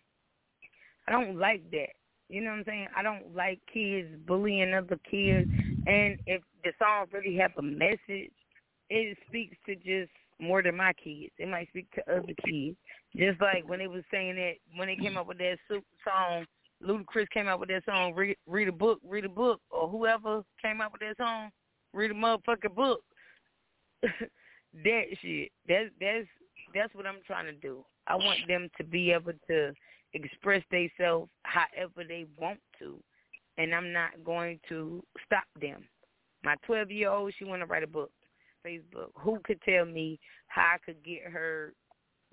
I don't like that. You know what I'm saying? I don't like kids bullying other kids. And if the song really have a message, it speaks to just more than my kids. It might speak to other kids. Just like when they was saying that when they came up with that song, Ludacris came out with that song, read, read a book, read a book, or whoever came out with that song, read a motherfucking book. that shit. That's that's that's what I'm trying to do. I want them to be able to express themselves however they want to, and I'm not going to stop them. My 12 year old, she want to write a book. Facebook. Who could tell me how I could get her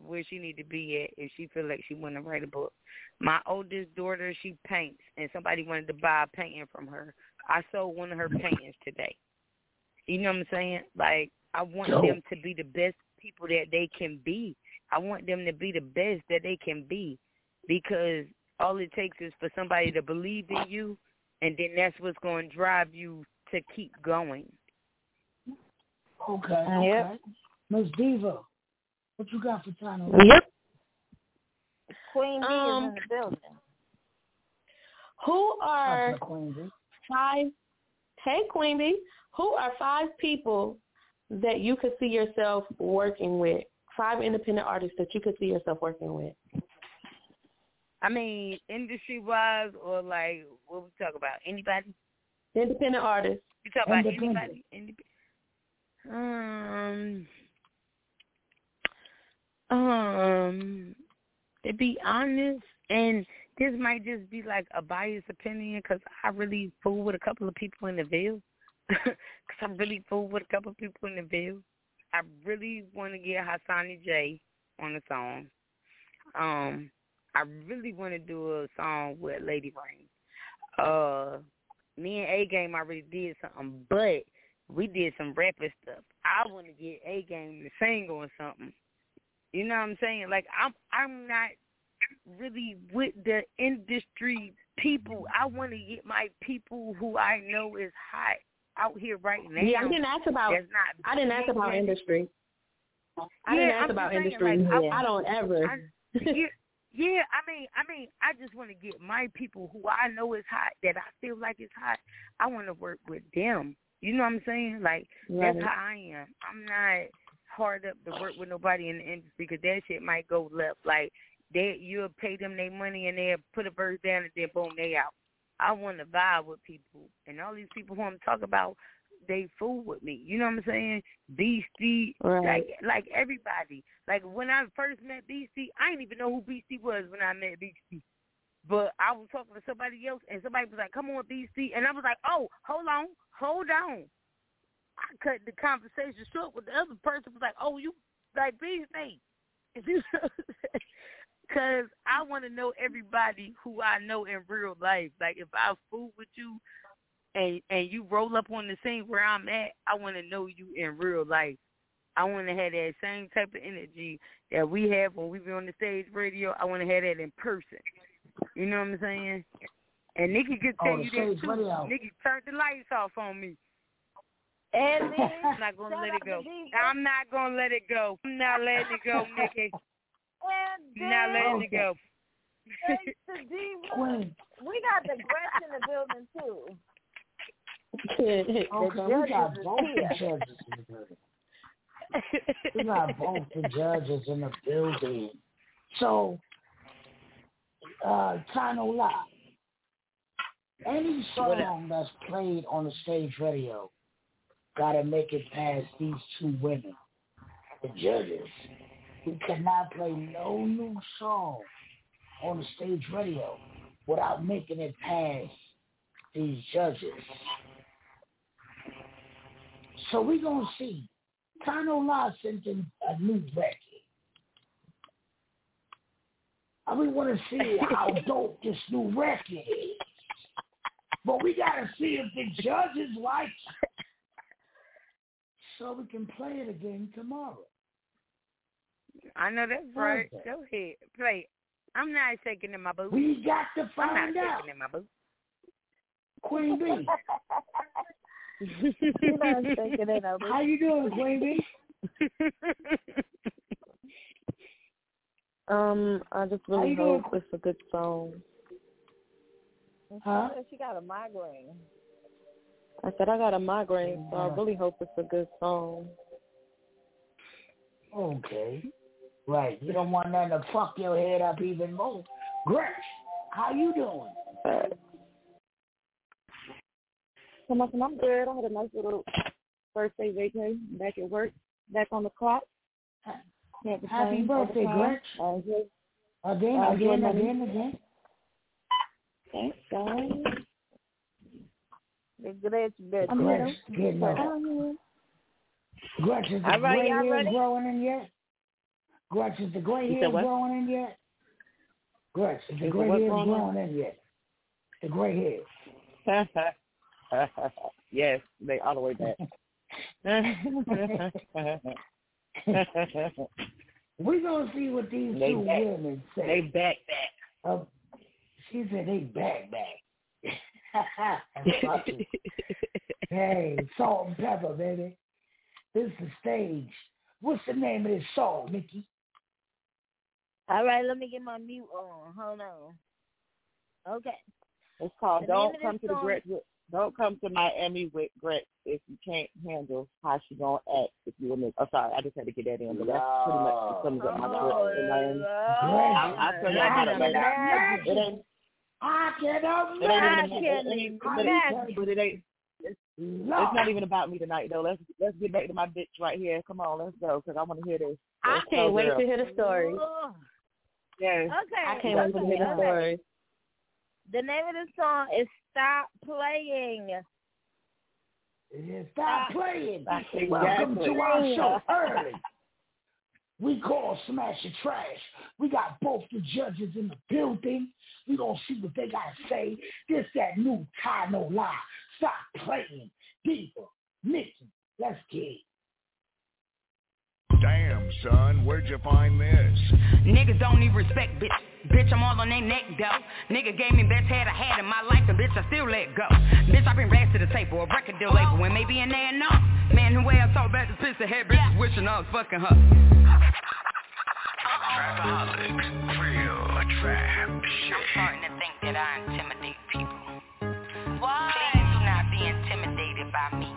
where she need to be at if she feel like she want to write a book? My oldest daughter, she paints, and somebody wanted to buy a painting from her. I sold one of her paintings today. You know what I'm saying? Like I want Dope. them to be the best people that they can be. I want them to be the best that they can be because all it takes is for somebody to believe in you, and then that's what's going to drive you to keep going. Okay. Okay. Miss Diva, what you got for time? Yep. Queen B Um, is in the building. Who are five? Hey, Queen Bee. Who are five people that you could see yourself working with? Five independent artists that you could see yourself working with. I mean, industry wise or like what we talk about? Anybody? Independent artists. You talk about anybody? Indep- um, um, to be honest, and this might just be like a biased opinion because I really fool with a couple of people in the Ville. Because I really fool with a couple of people in the Ville. I really want to get Hassani J on the song. Um, I really want to do a song with Lady Rain. Uh, me and A Game already did something, but we did some rapping stuff. I want to get A Game to sing on something. You know what I'm saying? Like I'm, I'm not really with the industry people. I want to get my people who I know is hot out here right now. Yeah, I didn't ask about. That's not. I didn't ask about industry. I Yeah, didn't ask I'm about saying, industry. like, I, I don't ever. I, yeah, yeah. I mean, I mean, I just want to get my people who I know is hot, that I feel like is hot. I want to work with them. You know what I'm saying? Like that's how I am. I'm not hard up to work with nobody in the industry because that shit might go left. Like they, you'll pay them their money and they'll put a verse down and then boom, they out. I want to vibe with people, and all these people who I'm talking about, they fool with me. You know what I'm saying? Beastie, Right. like like everybody. Like when I first met Beastie, I didn't even know who Beastie was when I met Beastie. But I was talking to somebody else, and somebody was like, "Come on, Beastie," and I was like, "Oh, hold on, hold on." I cut the conversation short with the other person. Was like, "Oh, you like Beastie?" Because I want to know everybody who I know in real life. Like if I fool with you, and and you roll up on the scene where I'm at, I want to know you in real life. I want to have that same type of energy that we have when we be on the stage radio. I want to have that in person. You know what I'm saying? And Nikki could Oh, tell the you that too. Nikki turned the lights off on me. And then, I'm not gonna let it go. I'm not gonna let it go. I'm not letting it go, Nikki. and Not letting it go. thanks to Diva, Queen. we got the Gretch in the building too. Okay, we got both the judges in the building. We got both the judges in the building. So, uh, Tano Live. Any song that's played on the stage radio gotta make it past these two women, the judges. We cannot play no new song on the stage radio without making it past these judges. So we're gonna see. Ty No Lie sent in a new record. And we want to see how dope this new record is. But we gotta see if the judges like it. So we can play it again tomorrow. I know that's right. Go ahead, play. it. I'm not shaking in my boots. We got to find I'm find not out. shaking in my boots. Queen B. You're not shaking it up. How you doing, Queen B? Um, I just really you doing? hope it's a good song. Huh? She got a migraine. I said I got a migraine, so I really hope it's a good song. Okay. Right. You don't want nothing to fuck your head up even more. Gretch, how you doing? So much, I'm good. I had a nice little birthday vacation back at work, back on the clock. Can't Happy birthday. Gretch. Enjoyed- Again, I again, again, music. again. Thanks, guys. The Gretch bitch. I'm Gretch, here. getting up. I'm here. Gretch, is the All right, gray hair ready? growing in yet? Gretch, is the gray hair growing in yet? Gretch, is the gray hair growing in? growing in yet? The gray hair. yes, they all the way back. We're going to see what these They two back. women say. they back back. Uh, she said they back back. That's funny. hey, salt and pepper, baby. This is the stage. What's the name of this song, Mickey? All right, let me get my mute on. Hold on. Okay. It's called The Don't Come to the song- Gretch with Don't come to Miami with Gretch if you can't handle how she gonna act if you want to, Oh sorry, I just had to get that in, but that's pretty much what sums up my Oh, Gretch in Miami. Lord. I'll, I'll tell y'all how to play that. It ain't I can it imagine. ain't even can it ain't, but, it, ain't it's, it's not even about me tonight though. Let's let's get back to my bitch right here. Come on, let's go because I want to hear this. I Let's can't wait girl. to hear the story. Yes. Okay. I can't wait to hear the okay. story. The name of the song is Stop Playing. Yeah, stop playing. Welcome exactly. to our show early. We call Smash the Trash. We got both the judges in the building. We gonna see what they gotta say. This that new Ty No Lie. Stop playing. Diva, Nikki, let's get it. Damn, son, where'd you find this? Niggas don't need respect, bitch. Bitch, I'm all on they neck though. Nigga gave me best head I had in my life, and bitch, I still let go. Bitch, I bring racks to the table, a record deal label, when maybe in there no. Man, who way I talk about this pistol head, bitch, wishing I was fucking her. Trapaholic, real trap shit. I'm starting to think that I intimidate people. Why? Please do not be intimidated by me.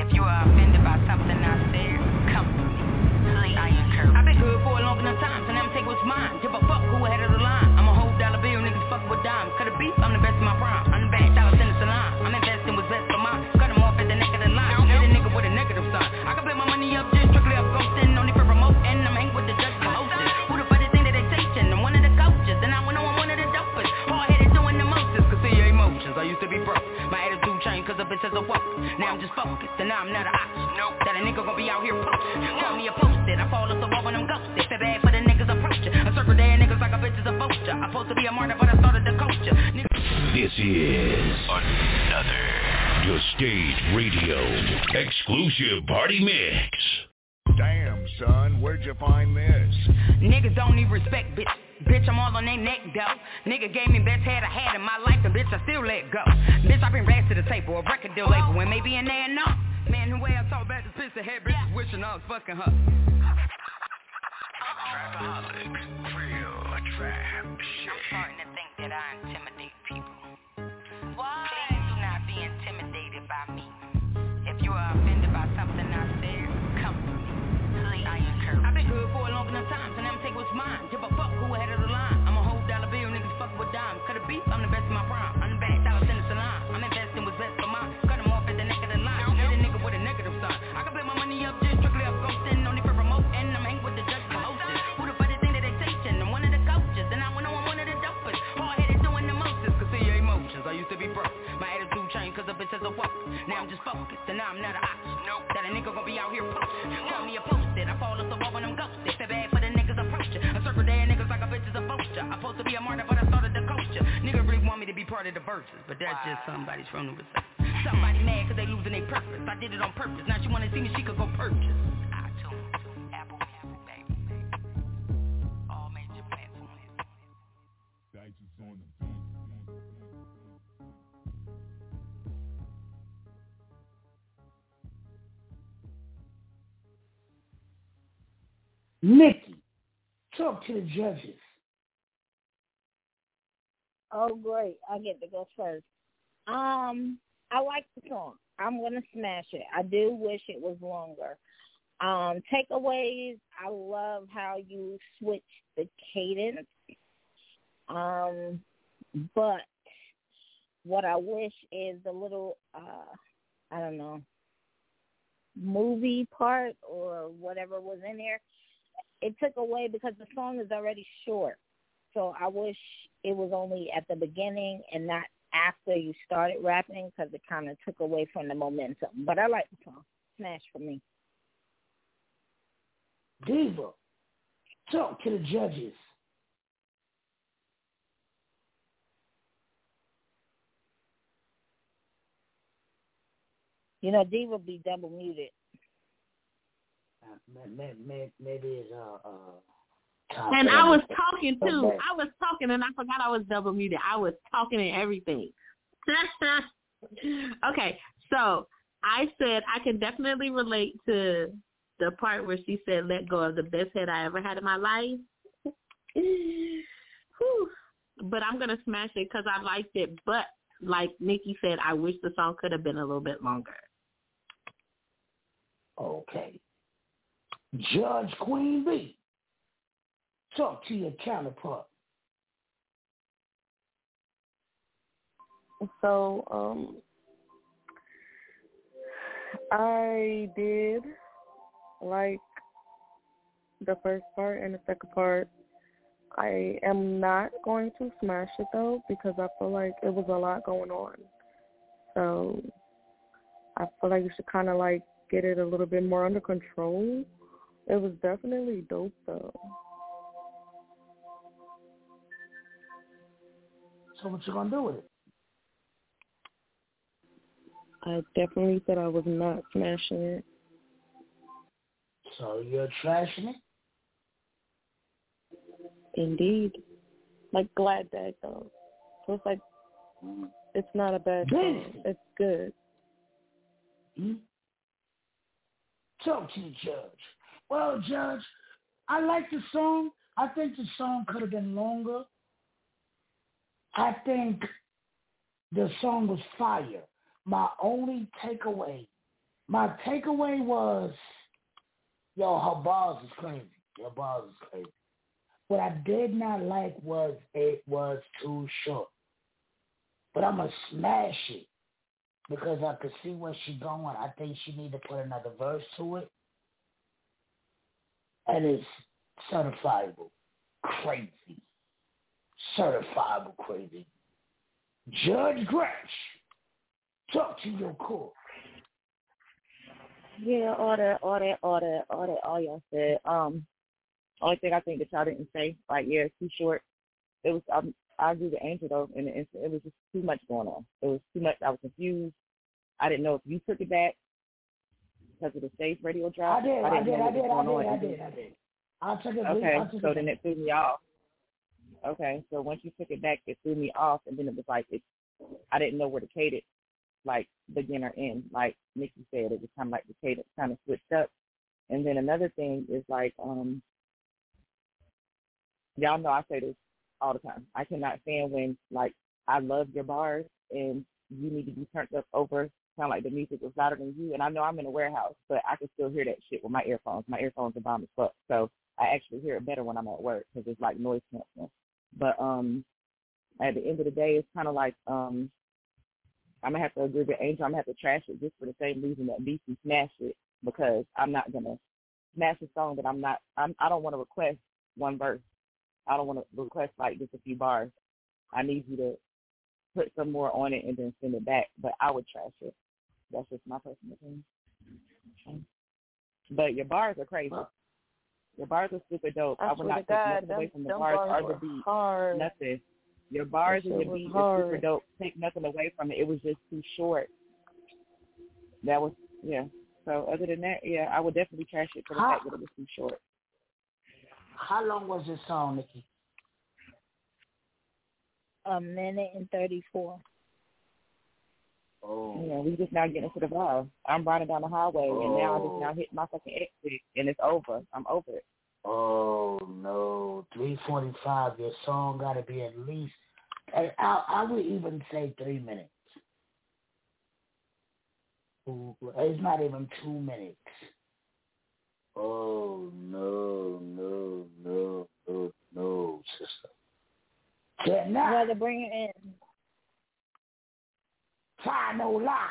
If you are offended by something I said, come to me. Please, I encourage. I've been good for a long enough time, so never take what's mine. Dimes. Cut a beef, I'm the best in my prime. I'm the best, dollars in the salon. I'm investing what's best for mine. Cut them off at the neck of the line. Don't Hit a nigga with a negative sign. I can put my money up just strictly up ghosting. Need for remote, and I'm hanging with the judge for hosting. Who the fuck they think that they teaching? I'm one of the coaches, and I know I'm one of the dopest. Hard headed doing the mostest, cause see your emotions. I used to be broke. My attitude changed cause a bitch has a woke. Now I'm just focused, and now I'm not a option. Nope. That a nigga gon' be out here posted. Call me a posted. I fall off the wall when I'm ghosted. Feel bad for the bitch is a vulture. I'm supposed to be a martyr, but I started the culture. This is Another. the Stage Radio exclusive party mix. Damn, son, where'd you find this? Niggas don't need respect, bitch. Bitch, I'm all on they neck, though. Nigga gave me best head I had in my life, and bitch, I still let go. Bitch, I bring racks to the table, a record deal label, when maybe in there no. Man, who way I talk about this pistol head, bitch, wishing I was fucking her. Trapaholic, real trap I'm shit. starting to think that I intimidate people. Why? Please do not be intimidated by me. If you are offended by something I said, come to me. Please, I encourage. I've been good for a long enough time, so never take what's mine. Changed cause a bitch has a woke. Now I'm just focused, and now I'm not a option. Nope. That a nigga gon' be out here posted. Call me a posted. I fall off the wall when I'm ghosted. Feel bad for the niggas approaching. I circle dead niggas like a bitch is a vulture. I'm supposed to be a martyr, but I started the culture. Nigga really want me to be part of the verses, but that's just somebody's from the research. Somebody mad cause they losing their purpose. I did it on purpose. Now she wanna see me, she could go purchase. Nikki, talk to the judges. Oh, great. I get to go first. Um, I like the song. I'm going to smash it. I do wish it was longer. Um, takeaways, I love how you switch the cadence. Um, but what I wish is the little, uh, I don't know, movie part or whatever was in there. It took away because the song is already short. So I wish it was only at the beginning and not after you started rapping because it kind of took away from the momentum. But I like the song. Smash for me. Diva, talk to the judges. You know, Diva be double muted. Uh, may- may- Maybe it's uh, uh, And I was talking too. Okay. I was talking and I forgot I was double muted. I was talking and everything. okay, so I said I can definitely relate to the part where she said, "Let go of the best head I ever had in my life." But I'm gonna smash it because I liked it. But like Nikki said, I wish the song could have been a little bit longer. Okay. Judge Queen B, talk to your counterpart. So, um, I did like the first part and the second part. I am not going to smash it though because I feel like it was a lot going on. So I feel like you should kind of like get it a little bit more under control. It was definitely dope though. So what you gonna do with it? I definitely said I was not smashing it. So you're trashing it? Indeed. like glad that though. So it's like it's not a bad song. It's good. Hmm? Talk to the judge. Well, Judge, I like the song. I think the song could have been longer. I think the song was fire. My only takeaway, my takeaway was, yo, her bars is crazy. Your bars is crazy. What I did not like was it was too short. But I'm going to smash it because I could see where she's going. I think she need to put another verse to it. And it's certifiable crazy. Certifiable crazy. Judge Gretch, talk to your court. Yeah, all that, all that, all that, all that, all y'all said. Um, only thing I think that y'all didn't say, like, yeah, too short. It was, um, I agree with Angel though, and it, it was just too much going on. It was too much. I was confused. I didn't know if you took it back because of the stage radio drop. I did, I, didn't did, I did, I did. I did, I did. I took it. Okay, I took so it then back. it threw me off. Okay, so once you took it back, it threw me off, and then it was like it. I didn't know where to cater, like beginner end. Like Nikki said, it was kind of like the cadence kind of switched up. And then another thing is like, um, y'all know I say this all the time. I cannot stand when like I love your bars and you need to be turned up over, sound like the music was louder than you. And I know I'm in a warehouse, but I can still hear that shit with my earphones. My earphones are bomb as fuck, so I actually hear it better when I'm at work because it's like noise canceling. But um, at the end of the day, it's kind of like um, I'm gonna have to agree with Angel. I'm gonna have to trash it just for the same reason that BC smashed it because I'm not gonna smash a song that I'm not. I'm, I don't want to request one verse. I don't want to request like just a few bars. I need you to put some more on it and then send it back. But I would trash it. That's just my personal opinion. Okay. But your bars are crazy. Your bars are super dope. I I would not take God, nothing away from the bars bars or the were beat. hard. Nothing. Your bars That and shit your was beat is super dope. Take nothing away from it. It was just too short. That was yeah. So other than that, yeah, I would definitely trash it for the How- fact that it was too short. How long was this song, Nikki? A minute and thirty-four. Oh. Yeah, we just now getting to the vibe. I'm riding down the highway and now I Oh. just now oh. hit my fucking exit and it's over. I'm over it. Oh no, three forty-five. Your song got to be at least. I, I I would even say three minutes. It's not even two minutes. Oh no, no, no, no, no, sister. Can not. Rather bring it in. Ty No Lie.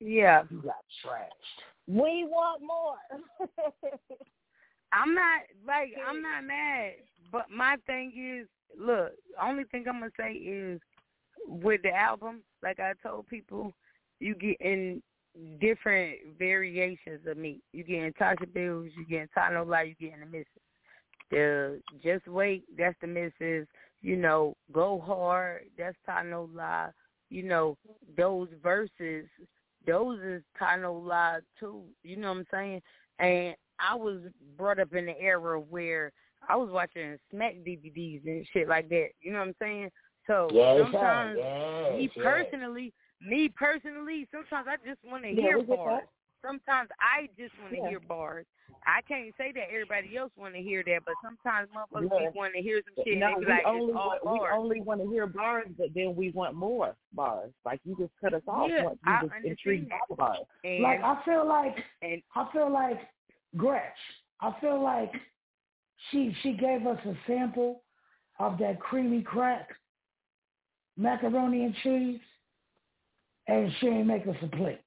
Yeah. You got trashed. We want more. I'm not like I'm not mad, but my thing is, look, only thing I'm gonna say is with the album, like I told people, you get in different variations of me. You getting Tasha Bills, you getting Ty No Lie, you getting the misses. The Just Wait, that's the misses. You know, Go Hard, that's Ty No Lie. You know, those verses, those is kind of Lie too. You know what I'm saying? And I was brought up in the era where I was watching smack DVDs and shit like that. You know what I'm saying? So Yes, sometimes Yes, me yes. personally, me personally, sometimes I just want to Yeah, hear we get bars. Sometimes I just want to Yeah. hear bars. I can't say that everybody else want to hear that, but sometimes motherfuckers Yeah. want to hear some shit no, and they be we like, only it's all want, we only want to hear bars, but then we want more bars. Like you just cut us off Yeah, once you I just intrigued by bars. And, Like I feel like and I feel like Gretch. I feel like she she gave us a sample of that creamy crack macaroni and cheese, and she ain't make us a plate.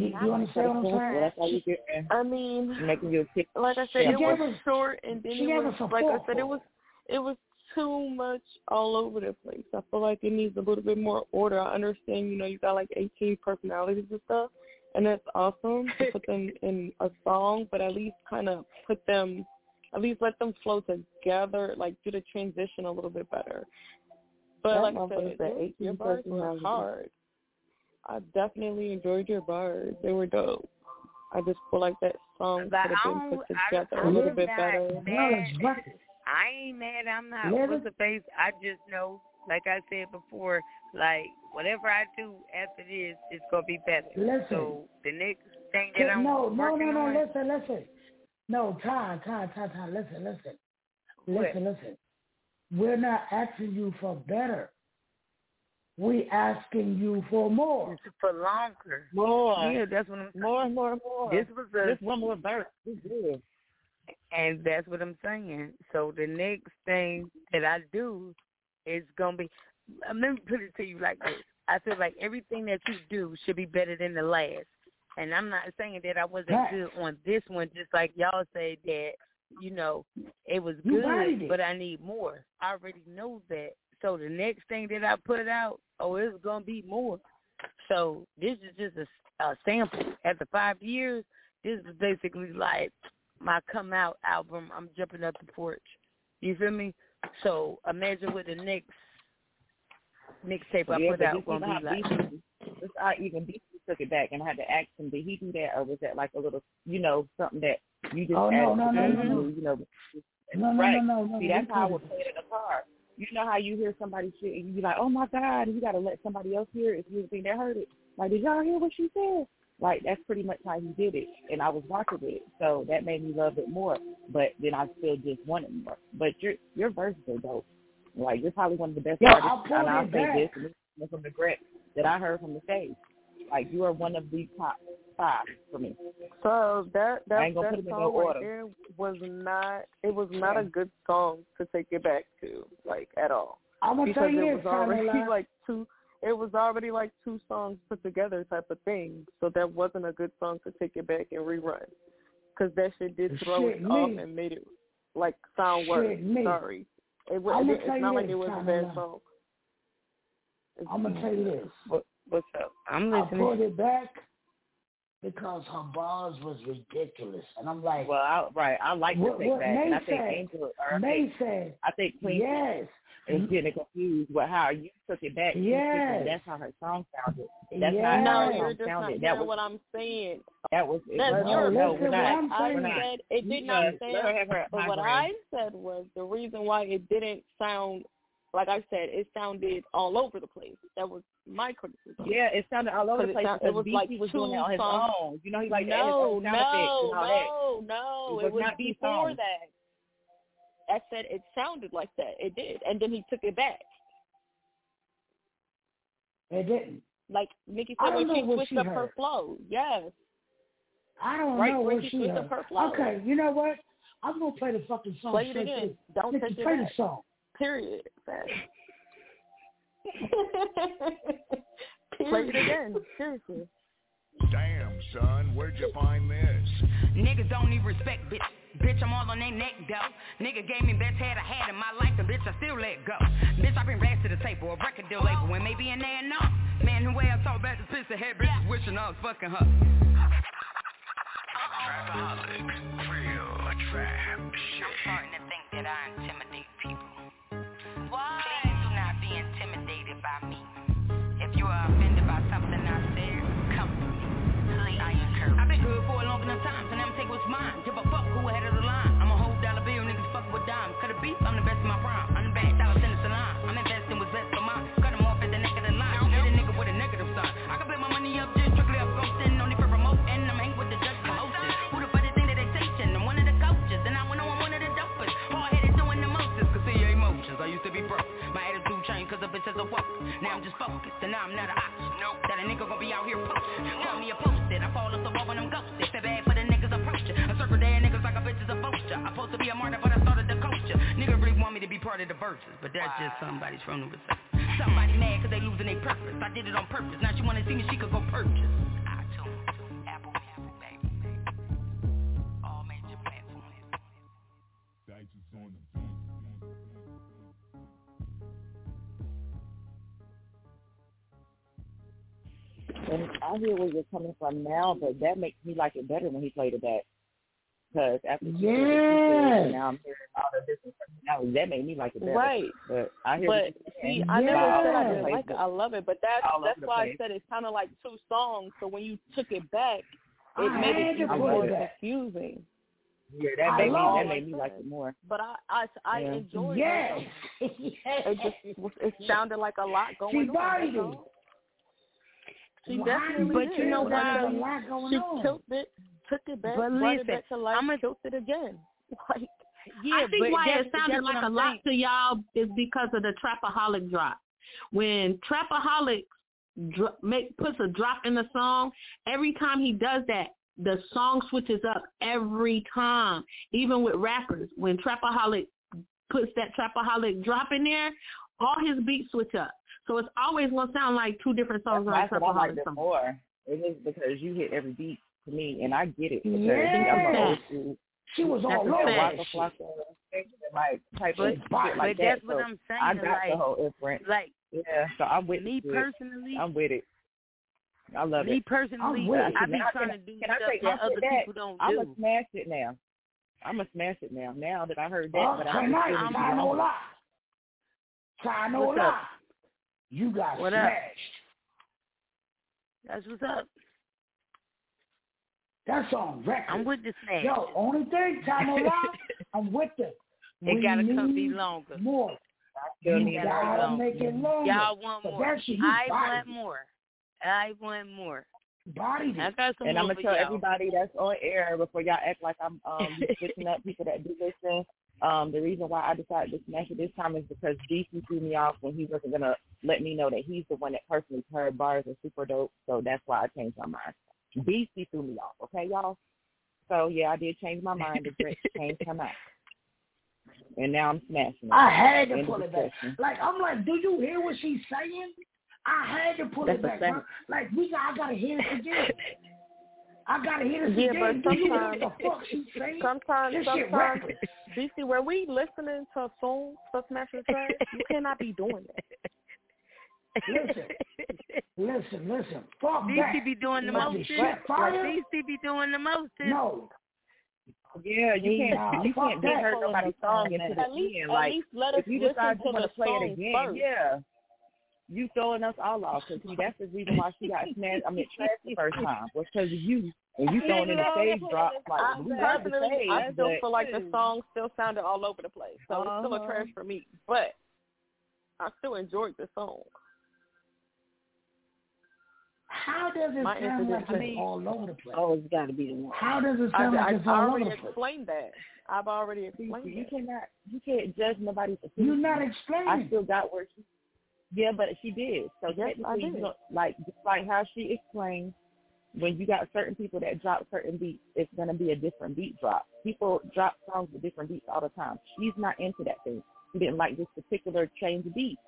You, you understand what I'm saying? Well, that's how you get there. I mean, making you a kick. like I said, She it gave was us- short, and then she it gave was like I said, it was it was too much all over the place. I feel like it needs a little bit more order. I understand, you know, you got like 18 personalities and stuff, and that's awesome to put them in a song, but at least kind of put them, at least let them flow together, like do the transition a little bit better. But That like I said, said 18 your personalities. hard. I definitely enjoyed your bars. They were dope. I just feel like that song could have been put together a little bit better. I ain't mad. I'm not Let what's the face. I just know, like I said before, like whatever I do after this, it's gonna be better. Listen. So the next thing that I'm no, no, no, no. on, Listen, listen. No, time, time, time, time. Listen, listen, What? listen, listen. We're not asking you for better. We asking you for more. for longer. More. Yeah, that's what I'm More, more, more. This was a Just one more verse. This good. And that's what I'm saying. So the next thing that I do is gonna be. uh, Let me put it to you like this. I feel like everything that you do should be better than the last. And I'm not saying that I wasn't Right. good on this one, just like y'all say that you know it was good, it. but I need more. I already know that. So the next thing that I put out, oh, it's gonna be more. So this is just a, a sample. After five years, this is basically like my come out album. I'm jumping up the porch. You feel me? So imagine what the next mixtape I yeah, put but out you see gonna how be like. This I even Beastie took it back, and I had to ask him, did he do that, or was that like a little, you know, something that you just Oh, no, added no, to no, the no, no. you know? No, no, right. no, no, no. See, no, that's we how I couldn't. would play it in the car. You know how you hear somebody shit and you be like, oh my god, you got to let somebody else hear it if you think they heard it. Like, did y'all hear what she said? Like, that's pretty much how he did it, and I was watching it, so that made me love it more. But then I still just wanted more. But your your verses are dope. Like, you're probably one of the best Yo, artists, and I'll say back. this, and this is from the grit that I heard from the stage. Like, you are one of the top five for me. So that that ain't that put 'em in song right order. there was not it was not a good song to take it back to like at all. I'm gonna because tell you it was already Carmela. like two it was already like two songs put together type of thing. So that wasn't a good song to take it back and rerun. Because that shit did throw Shit, it me. off and made it like sound worse. Me. Sorry. It, was. It, tell it's not like it was a bad song. I'm gonna tell you this. What, what's up? I'm listening. I listening. pulled it back because her bars was ridiculous, and I'm like, Well, I, right, I like what, to take what back, May and I think. Angel, or I think, said, I think Queen yes, is getting confused with how you took it back. She's Yes. That's how her song sounded. That's Yes. not how No, her you're song just not sounded. That was what I'm saying. that was it That's was, your no, listen, we're what not. I'm I saying. We're said it did You not let- sound. let her have her But what migraine. I said was the reason why it didn't sound like I said it sounded all over the place. That was my criticism. Yeah, it sounded all over the Because it place sound- it was like was doing it on his songs. own. You know, he like to add his no, own sound effects no, and all that. no, no. It It was was not before songs. that. I said it sounded like that. It did, and then he took it back. it didn't. Like Nikki said, when she switched she up her flow. Yes. I don't Right, know where what she she heard. up her flow. Okay, you know what? I'm gonna play the fucking song. Play it again. Don't Nikki, take it play back. the song. Period. Play it again. Seriously. Damn, son, where'd you find this? Niggas don't need respect, bitch. Bitch, I'm all on they neck, though. Nigga gave me best head I had in my life, and bitch, I still let go. Bitch, I bring racks to the table, a record deal label, when maybe in there and all. Man, the way I talk back to pistol head bitches wishing I was fucking her. Trapaholic, real trap shit. I'm starting to think that I intimidate just focused, and now I'm not an option. Nope. That a nigga gon' be out here posted. Call me a posted. I fall off the wall when I'm ghosted. Feel bad for the niggas approaching. I circle dead niggas like a bitch is a vulture. I'm supposed to be a martyr, but I started the culture. Nigga really want me to be part of the verses, but that's just somebody's from the reception. Somebody mad cause they losing their purpose. I did it on purpose. Now she wanna see me, she could go purchase. And I hear where you're coming from now, but that makes me like it better when he played it back. Because after she said what she said, Yes. now I'm hearing all the different personalities. That made me like it better. Right. But I hear But see. I never Yeah. said I didn't like it. I love it, but that's that's why I said it's kind of like two songs. So when you took it back, it I made it to even put more confusing. Yeah, that made me that made me like it more. But I I I Yeah. enjoyed Yes. it. It just it sounded like a lot going She on. bodied that's it. all. She Why definitely But did. you know feel like what? there's a lot going She on? killed it, took it back, But brought it listen, back to life, I'm a- killed it again. Like Yeah, I think but why that's- it sounded like a I'm lot to y'all is because of the Trapaholic drop. When Trapaholic dro- make puts a drop in the song, every time he does that, the song switches up every time. Even with rappers, when Trapaholic puts that Trapaholic drop in there, all his beats switch up. So it's always gonna sound like two different songs on a That's what I like Trapaholic song. more. It is because you hit every beat to me, and I get it because Yeah. I'm old. She was That's all a over fact. that Waka shit. Flocka, like type But, of shit but like that's that. what I'm saying. I got like, the whole imprint. like Yeah, so I'm with me it. personally, I'm with it. I love me it. personally, with it. I be Now, trying can- to do can I stuff take that my other foot back? people don't I'm do. gonna smash it now. I'm gonna smash it now. Now that I heard that, Oh, but I'm tonight, just Ty No Lie. Ty No Lie. Up? You got What up? smashed. That's what's up. That's on record. I'm with the snatch. Yo, only thing, Ty No Lie, I'm with it. It We gotta come be longer. More. still You gotta be gotta longer. make it longer. Y'all want more. that I bodied want more. I want more. Bodied I got some And I'm gonna tell y'all. everybody that's on air before y'all act like I'm um switching up people that do listen. Um, the reason why I decided to smash it this time is because DC threw me off when he wasn't gonna let me know that he's the one that personally heard bars are super dope. So that's why I changed my mind. DC threw me off, okay, y'all. So yeah, I did change my mind. The Brits changed her mind, and now I'm smashing it. I had to End pull it back. Like I'm like, do you hear what she's saying? I had to pull That's it back, bro. Like we got, I gotta hear it again. I gotta hear this Yeah, again. but Do you hear sometimes, what the fuck she's saying? sometimes, This sometimes, reckless. DC, when we listening to songs for Smash and Trash, you cannot be doing that. Listen, listen, listen. Fuck that. DC be doing the Like most. the shit fire? DC be doing the most. No. Yeah, you can't you can't that. hurt nobody's song into the At least, end. at Like least let us if you listen decide to you want the to play song it again, first. yeah, you throwing us all off. Cause see, that's the reason why she got smashed. I mean, trashed the first time was because you and you throwing in the stage drop. Like I we love the personally, stage, I still but feel like the song still sounded all over the place, so it's still a Uh-huh. trash for me. But I still enjoyed the song. How does it My sound like incident- it's all over the place? Oh, it's got to be the one. How does it sound I, like it's I all over already the place? explained that. I've already explained you it. cannot you can't judge nobody's opinion. You're opinion. not I still got where she. Yeah, but she did. So Yes, I technically, you did. know, like just like how she explained, when you got certain people that drop certain beats, it's gonna be a different beat drop. People drop songs with different beats all the time. She's not into that thing. She didn't like this particular change of beat.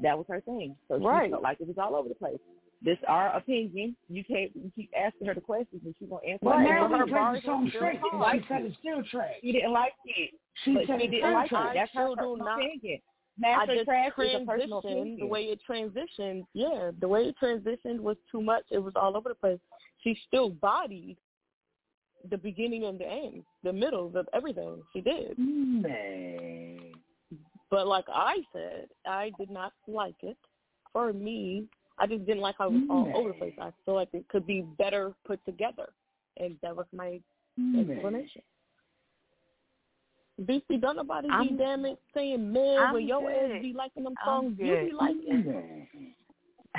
That was her thing. So she Right. felt like it was all over the place. This our opinion. You can't you keep asking her the questions and she gonna answer. But Right, now her played bars the song straight, hard. Like she said it's still trash. She didn't like it. She but said she didn't still like trash. it. That's her still personal not- opinion. I just Trash is a personal transitioned opinion. the way it transitioned. Yeah, the way it transitioned was too much. It was all over the place. She still bodied the beginning and the end, the middle of everything. She did. Man. But like I said, I did not like it. For me, I just didn't like how it was all over the place. I feel like it could be better put together, and that was my explanation. BC, don't nobody be I'm- damn it saying man when your ass be liking them songs you be liking.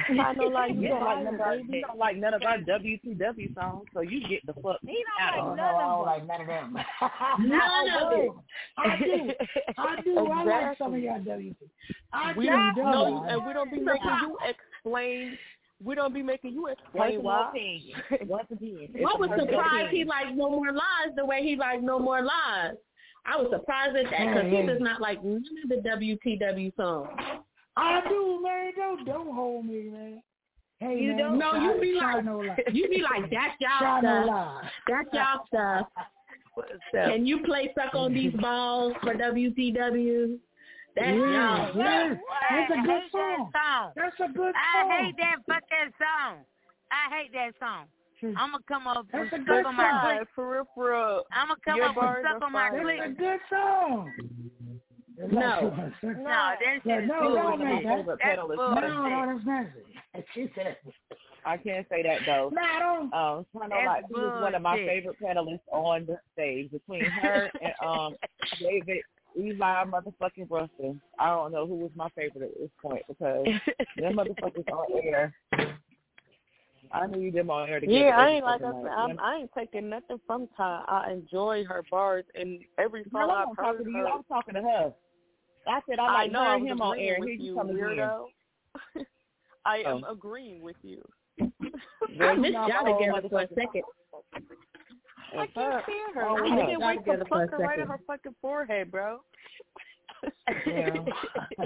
Man. I know like You you don't like none of our, baby. you don't like none of our WTW songs, so you get the fuck He out don't of no, like I none don't of like none of them. None of it. I do. I do. I like some of y'all WT. I We do. don't don't and we don't be making you explain. We don't be making you explain personal why. opinion. Once again, it's I a was surprised he opinion. liked No More Lies the way he liked No More Lies. I was surprised at that because he does not like none of the WTW songs. I do, man. Don't don't hold me, man. Hey, You man, don't? No, you be like- no lie. You be like, that's y'all Try no stuff. lie. That's y'all stuff. What's up? Can you play Suck on These Balls for WTW? That's Yeah, y'all yeah. That's a good hate that song. song. That's a good I hate that fucking song. I hate that song. I'm gonna come up That's with a good suck on my song. click. For real, for real. I'm gonna come Your up with bars suck are on my fire. click. That's a good song. No. No, that Yeah, shit is no, good. no, with man, me. that- That's pedal is No, bullshit. no, that's nasty. She said. I can't say that though. No, I don't. Um, Tano like she was one of my bullshit. favorite panelists on the stage. Between her and um David Eli motherfucking Russell, I don't know who was my favorite at this point because them motherfuckers on air. I need them on air together. Yeah, I every ain't like I fucking said, night. I'm, I ain't taking nothing from Ty. I enjoy her bars and every No, song I'm I've not heard talking to you. her. I'm talking to her. I said I I like I and was him on agreeing air. with Here you you, come again. weirdo. I am Oh. agreeing with you. Girl, I you missed know y'all I'm together for a motherfucking- second. I can't stand her. Oh, I yeah. can't wait to Together for a fuck her right second. on her fucking forehead, bro. Yeah.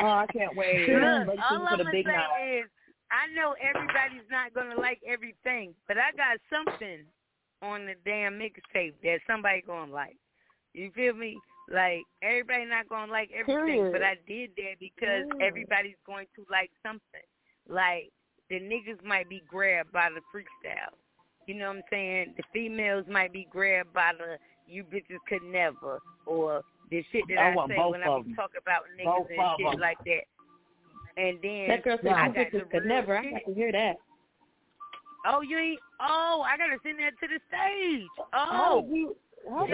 oh, I can't wait. Look, all I'm gonna say night. is, I know everybody's not gonna like everything, but I got something on the damn mixtape that somebody gonna like. You feel me? Like everybody not gonna like everything, Period. but I did that because Yeah. everybody's going to like something. Like the niggas might be grabbed by the freestyle. You know what I'm saying? The females might be grabbed by the you bitches could never or the shit that I I, want say when I of be 'em. talking about niggas Both and shit shit 'em. like that. And then That girl said I you got the bitches could real never. I shit. got to hear that. Oh, you ain't. Oh, I gotta send that to the stage. How Oh, did you? How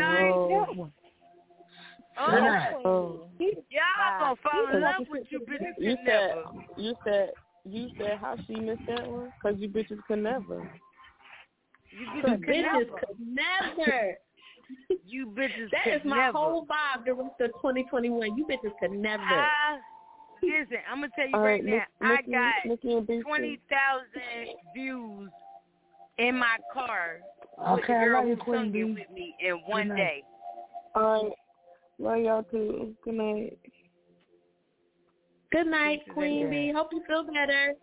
did oh, oh, Y'all you ain't- get oh, Right. Oh. y'all gonna fall in love with you bitches You could said never. you said you said how she missed that one? Cause you bitches could never. You bitches could never. could never. You bitches That could is my never. whole vibe the rest of 2021. You bitches could never. I, listen, I'm gonna tell you All right, right, now. Nick- I got Nikki twenty thousand views in my car with Okay, the I girl love who you, Queen sung B. it with me in one night. day. All right. Love y'all too. Good night. Good night, Bitches Queen ain't Bee. Hope you feel better.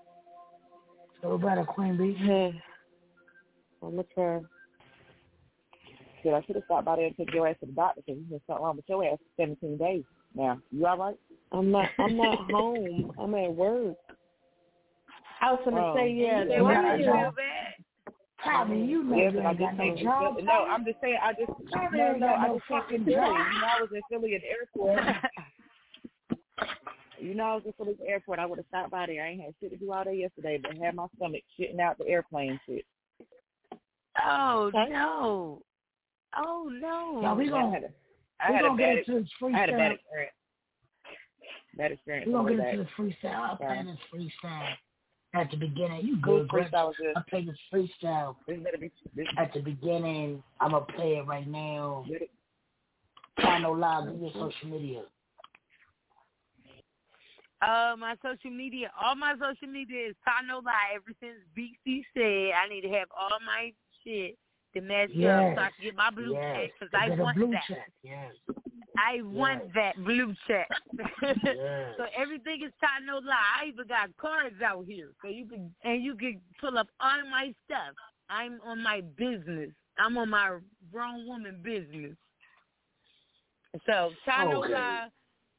So better, Queen Bee. Hey. I'm gonna try. Shit, I should have stopped by there and took your ass to the doctor because there's something wrong with your ass for 17 days now. You all right? I'm not I'm not home. I'm at work. I was gonna Oh. say yeah. Say, the why Yeah, you yeah. feel bad? Tommy, you know Yeah, you I ain't got no can't. no, I'm just saying. I just Tommy no, no. I no just can't fucking Philly. You know, I was in Philly at the airport. you know, I was in Philly at the airport. I would have stopped by there. I ain't had shit to do all day yesterday, but had my stomach shitting out the airplane shit. Oh no! Oh no! Yeah, we gonna had a, I had a bad, get into this I had a bad experience. Bad experience. We gonna on get the into back. this freestyle. I'll play this freestyle at the beginning. You Whose good, freestyle? I'll play this freestyle This better be. This, at the beginning. I'm gonna play it right now. Get it? No live on your social media. Uh, my social media, all my social media is Ty No Lie. Ever since BC said I need to have all my shit to match up so I can get my blue yes. check because I want blue that. check. Yes. I want that blue check. so everything is Ty No Lie. I even got cards out here, so you can and you can pull up all my stuff. I'm on my business. I'm on my grown woman business. So Tano Okay. Lie,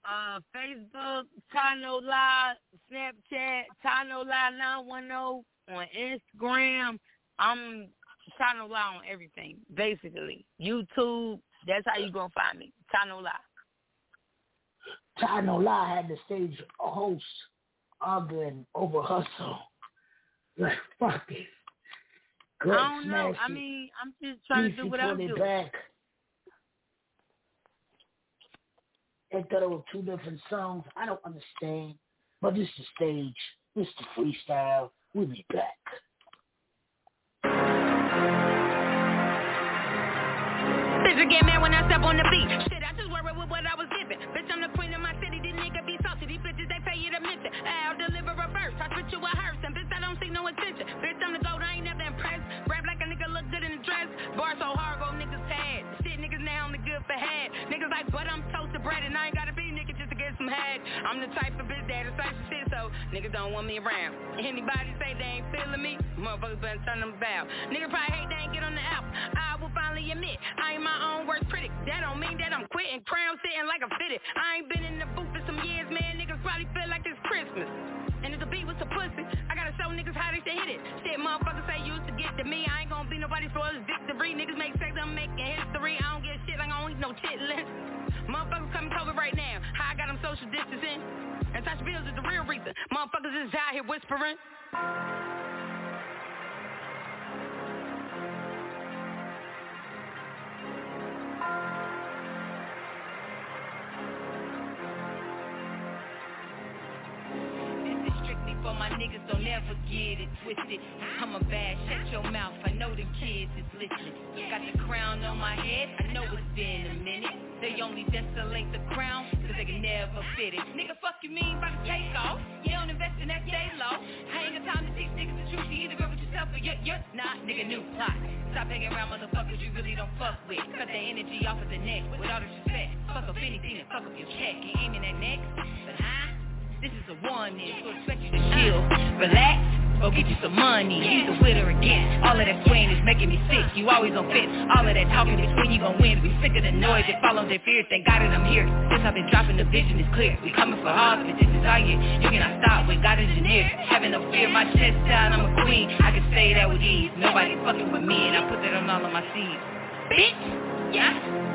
uh, Facebook, Ty No Lie, Snapchat, Tano one zero on Instagram. I'm Ty No Lie on everything, basically. YouTube. That's how you're gonna find me. Ty No Lie. Ty No Lie had the stage host arguing over hustle. Like, fuck it. Good I don't know. I mean, I'm just trying to do what it doing. back. They thought it were two different songs. I don't understand. But this is the stage. This the freestyle. We'll be back. Bitch, get mad when I step on the beat. Shit, I just worried with what I was giving. Bitch, I'm the queen of my city. These niggas be salty. These bitches, they pay you to miss it. I'll deliver a verse. I spit you a hearse. And bitch, I don't see no attention. Bitch, I'm the gold. I ain't never impressed. Rap like a nigga look good in the dress. Bar so hard, go niggas pad. Shit, niggas now only good for head. Niggas like, but I'm toasted bread. And I ain't gotta be some. I'm the type of bitch that is type of shit. So niggas don't want me around. Anybody say they ain't feeling me? Motherfuckers better turn them about. Nigga probably hate they ain't get on the album. I will finally admit, I ain't my own worst critic. That don't mean that I'm quitting. Crown sitting like I'm fitted. I ain't been in the booth for some years, man. Niggas probably feel like it's Christmas. And if the beat was a pussy, I gotta show niggas how they should hit it. Shit, motherfuckers say you used to get to me. I ain't gonna be nobody's flawless victory. Niggas make sex, I'm making history. I don't get shit like I don't eat no chitlins. Motherfuckers coming COVID social distancing. And Tasha Bills is the real reason. Motherfuckers is out here whispering. My niggas don't ever get it twisted. I'm a bad, shut your mouth, I know the kids is listening. Got the crown on my head, I know it's been a minute. They only desolate the crown, cause they can never fit it. Nigga, fuck you mean by the take off? You don't invest in that day low. I ain't got time to teach niggas the truth. You either go with yourself or you're, you're not, nigga, new plot. Stop hanging around motherfuckers you really don't fuck with. Cut the energy off of the neck, with all the respect. Fuck up anything and fuck up your check. Ain't aiming at next, but huh? This is a warning, so expect you to chill, relax, or get you some money. Either with or against. All of that swaying is making me sick. You always on fence. All of that talking between you gon' win. We sick of the noise that follows their fears. Thank God that I'm here. Since I've been dropping, the vision is clear. We coming for ours, but this is our year. You cannot stop with God engineered. Having no fear, my chest down, I'm a queen. I can say that with ease. Nobody fucking with me, and I put that on all of my seeds. Bitch, yeah.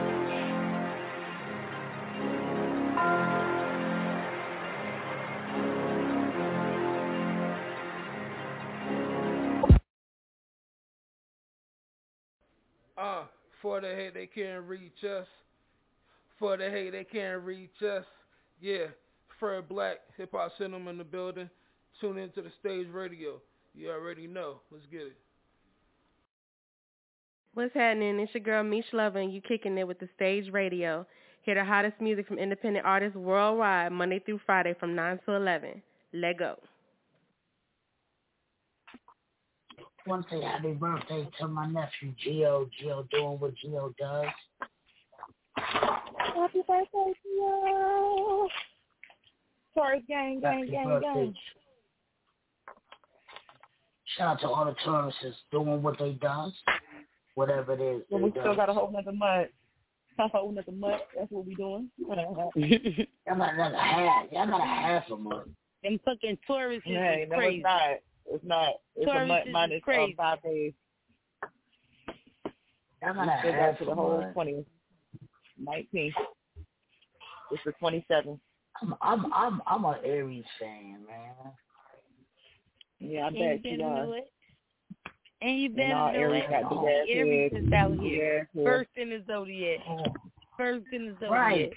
Uh, for the hate they can't reach us. For the hate they can't reach us. Yeah, Fred Black, Hip Hop Cinema in the building. Tune into the stage radio. You already know. Let's get it. What's happening? It's your girl Mish Lover you kicking it with the stage radio. Hear the hottest music from independent artists worldwide Monday through Friday from 9 to 11. Let go. Want to say happy birthday to my nephew Gio. Gio doing what Gio does. Happy birthday, Gio. Taurus gang, gang, Happy gang, birthday. gang. Shout out to all the tourists doing what they does, whatever it is. But they we still does. got a whole nother month. A whole nother month. That's what we doing. Y'all got another half. Y'all got a half a month. Them fucking tourists is Hey, no, crazy. it's not. It's not. It's a Taurus month is minus um, crazy. five days. Y'all We got a still got to the whole month. 20th. 19th. It's the 27th. I'm I'm I'm I'm an Aries fan, man. Yeah, I And bet you you are. know. And you And better all know Aries it. got the gas Aries head. is out here. Yeah, First in the zodiac. Oh. First in the zodiac. Right.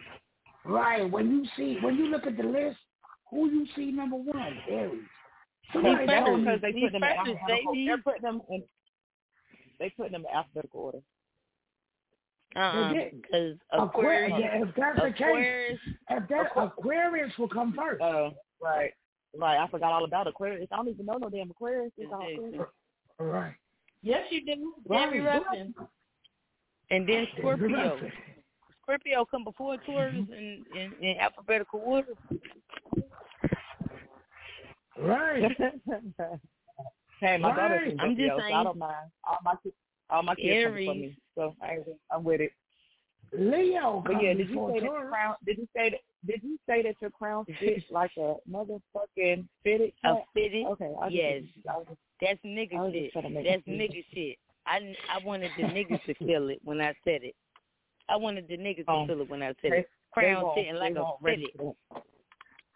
Right. When you see when you look at the list, who you see number one? Aries. Somebody That's told because they put them in alphabetical. baby. They're putting them in. They put them in alphabetical order. Uh-uh. Because Aquarius. Aquarius, Yeah, if that's the Aquarius, case, if that Aquarius will come first. Oh, right. Right. I forgot all about Aquarius. I don't even know no damn Aquarius. It's all Aquarius. Right. Yes, you do. Right. Debbie Ruffin. And then Scorpio. Ruffin. Scorpio come before Taurus in, in, in alphabetical order. Right. hey, my daughter's Right. from I'm just Scorpio, so I don't mind. All my kids, all my kids come Aries. from me, so I, I'm with it. Leo But yeah, did you say that your crown? Did you say that? Did you say that your crown fits like a motherfucking fitted? A fitted? Okay. I Yes. Just, I was just, That's I nigga shit. trying to make That's sure. nigga shit. I, I wanted the niggas to feel it when I said it. I wanted the niggas to Um, feel it when I said they- it. Crown won't- sitting like a fitted.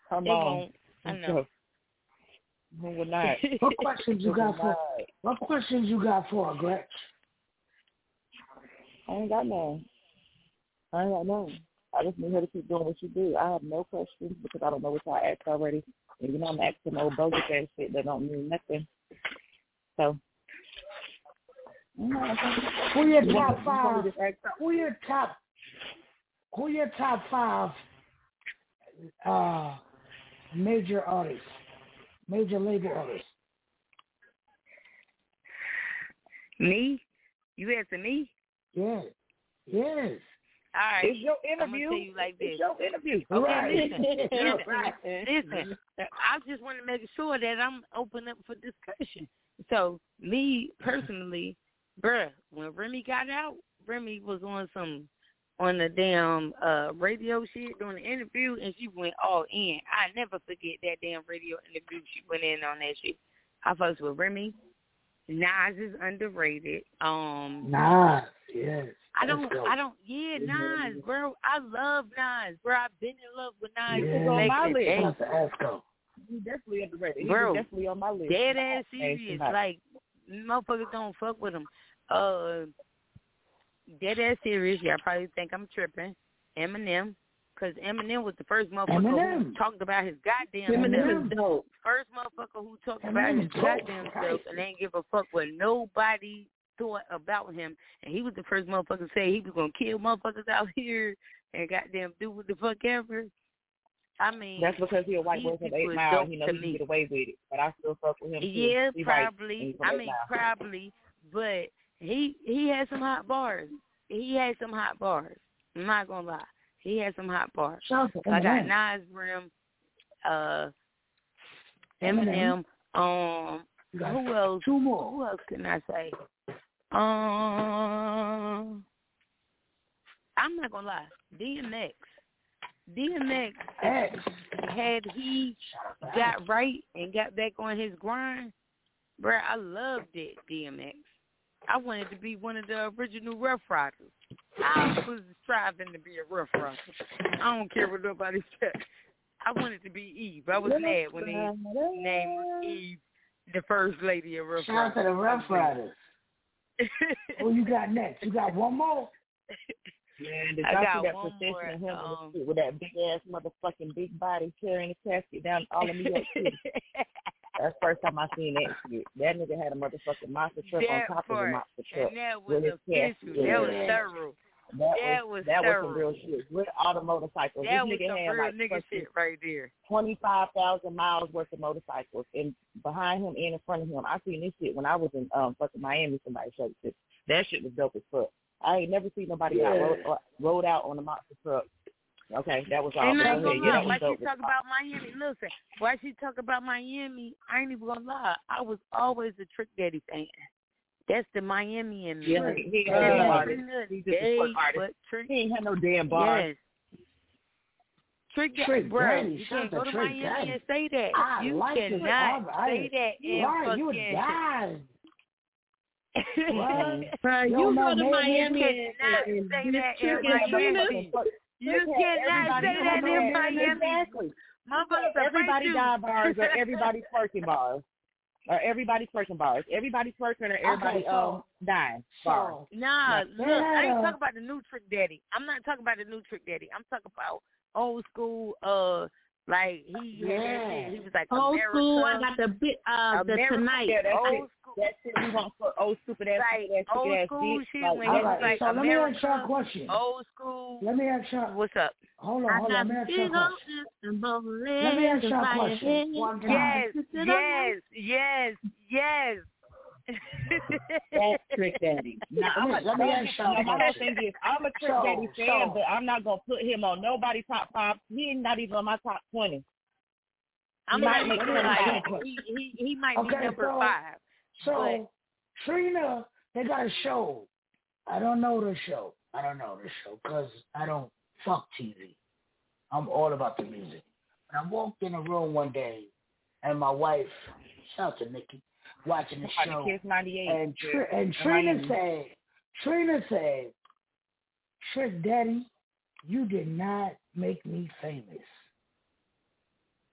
Come They on. won't. I know. Not. What questions you got for? What questions you got for, Gretch? I ain't got none. I ain't got none. I just need her to keep doing what she do. I have no questions because I don't know what y'all asked already. And you know I'm asking old bogus ass shit that don't mean nothing. So Who your top wanna- you wanna five? Who your top? Who your top five? Uh, major artists, major label artists. Me? You asking me? Yes, yes. All right. It's your interview. I'm tell you like this. It's your interview. Okay, Right. listen, listen, Right. listen. I just want to make sure that I'm open up for discussion. So, me personally, bruh, when Remy got out, Remy was on some on the damn uh radio shit during the interview, and she went all in. I never forget that damn radio interview. She went in on that shit. I fucks with Remy. Nas is underrated. Um, Nas, yes. I don't. I don't, yeah, Nas, bro. I love Nas, bro. I've been in love with Nas. Yeah, It's on my back in the list. day. Shout out to Esco. He's definitely underrated. Bro, He's definitely on my list. Dead ass Hey, serious. somebody. Like motherfuckers don't fuck with him. Uh, dead ass serious. Y'all probably think I'm tripping. Eminem, Cause Eminem was the first motherfucker Eminem. who talked about his goddamn Eminem is dope. First motherfucker who talked Eminem about his dope. goddamn self and ain't give a fuck what nobody thought about him. And he was the first motherfucker to say he was gonna kill motherfuckers out here and goddamn do what the fuck ever. I mean, That's because he a white boy from Eight Mile. He know to he can get away with it, but I still fuck with him. Yeah, and probably. I mean, probably. But he he had some hot bars. He had some hot bars. I'm not gonna lie. He had some hot bars. So I got. Nas Brim, uh, Eminem. Um, who else? Two more. Who else can I say? Um, I'm not gonna lie. DMX. DMX had he got right and got back on his grind, bruh, I loved it, DMX. I wanted to be one of the original Ruff Ryders. I was striving to be a Ruff Ryder. I don't care what nobody said. I wanted to be Eve. I was mad when they named Eve the first lady of Ruff Shout out to the Ruff Ryders. Who you got next? You got one more? Man, did I y'all got see that procession of him um, with that big ass motherfucking big body carrying the casket down all of New York City? That's the first time I seen that shit. That nigga had a motherfucking monster truck on That top of a monster truck. And that was official. casket. That was thorough. That, That was, was that was some real shit. With all the motorcycles. That this nigga had like nigga shit right there. twenty five thousand miles worth of motorcycles and behind him and in front of him. I seen this shit when I was in um fucking Miami. Somebody showed it. That shit was dope as fuck. I ain't never seen nobody got Yeah. rode, uh, rode out on a monster truck. Okay, that was all. Ain't Go nothing gonna Yeah, lie. Why she dope. talk about Miami? Listen, why she talk about Miami? I ain't even gonna lie. I was always a Trick Daddy fan. That's the Miami in me. Yeah, he, he, Uh, ain't no every artist. little He's just day, but Trick, He ain't had no damn bars. yes. Trick Daddy, Trick bro, Daddy, you shout can't go to to Miami Daddy. and say that. I you like cannot I- I- say that you in right, you fucking. died. What? Bro, You you go know to man, Miami you and, cannot and, say and that Trick in and Trina. Miami. You cannot say that in Miami. Exactly. Motherfuckers will Everybody fight you. got bars or everybody twerking bars. Or everybody twerking bars. Everybody twerking or everybody so- um dying bars. So, Nah, They look, I ain't talking about the new Trick Daddy. I'm not talking about the new Trick Daddy. I'm talking about old school. Uh, like he had that Yeah. shit. He was like Old America. school. I got the bit uh the America, tonight. Yeah, that's old it. school. That shit we want for old stupid ass, Like ass, old stupid ass school bitch. shit Like, when all right, like so let me ask y'all a question. old school. Let me ask y'all. What's up? Hold on, I hold got on. Let me ask y'all a question. hips and both Let me ask y'all a question. head. Yes, yes, yes, yes. That's Trick Daddy. Now, I'm a, Let me ask y'all a now, my whole thing is, I'm a Trick So, Daddy fan, so- but I'm not gonna put him on nobody top five. He ain't not even on my top twenty. I'm might not make even like like- he, he he might Okay, be number so- five. So, Trina, they got a show. I don't know the show. I don't know the show because I don't fuck TV. I'm all about the music. And I walked in a room one day, and my wife, shout out to Nikki, watching the show. Kiss 98. And, Tr- and Trina said, Trina said, Trick Daddy, you did not make me famous.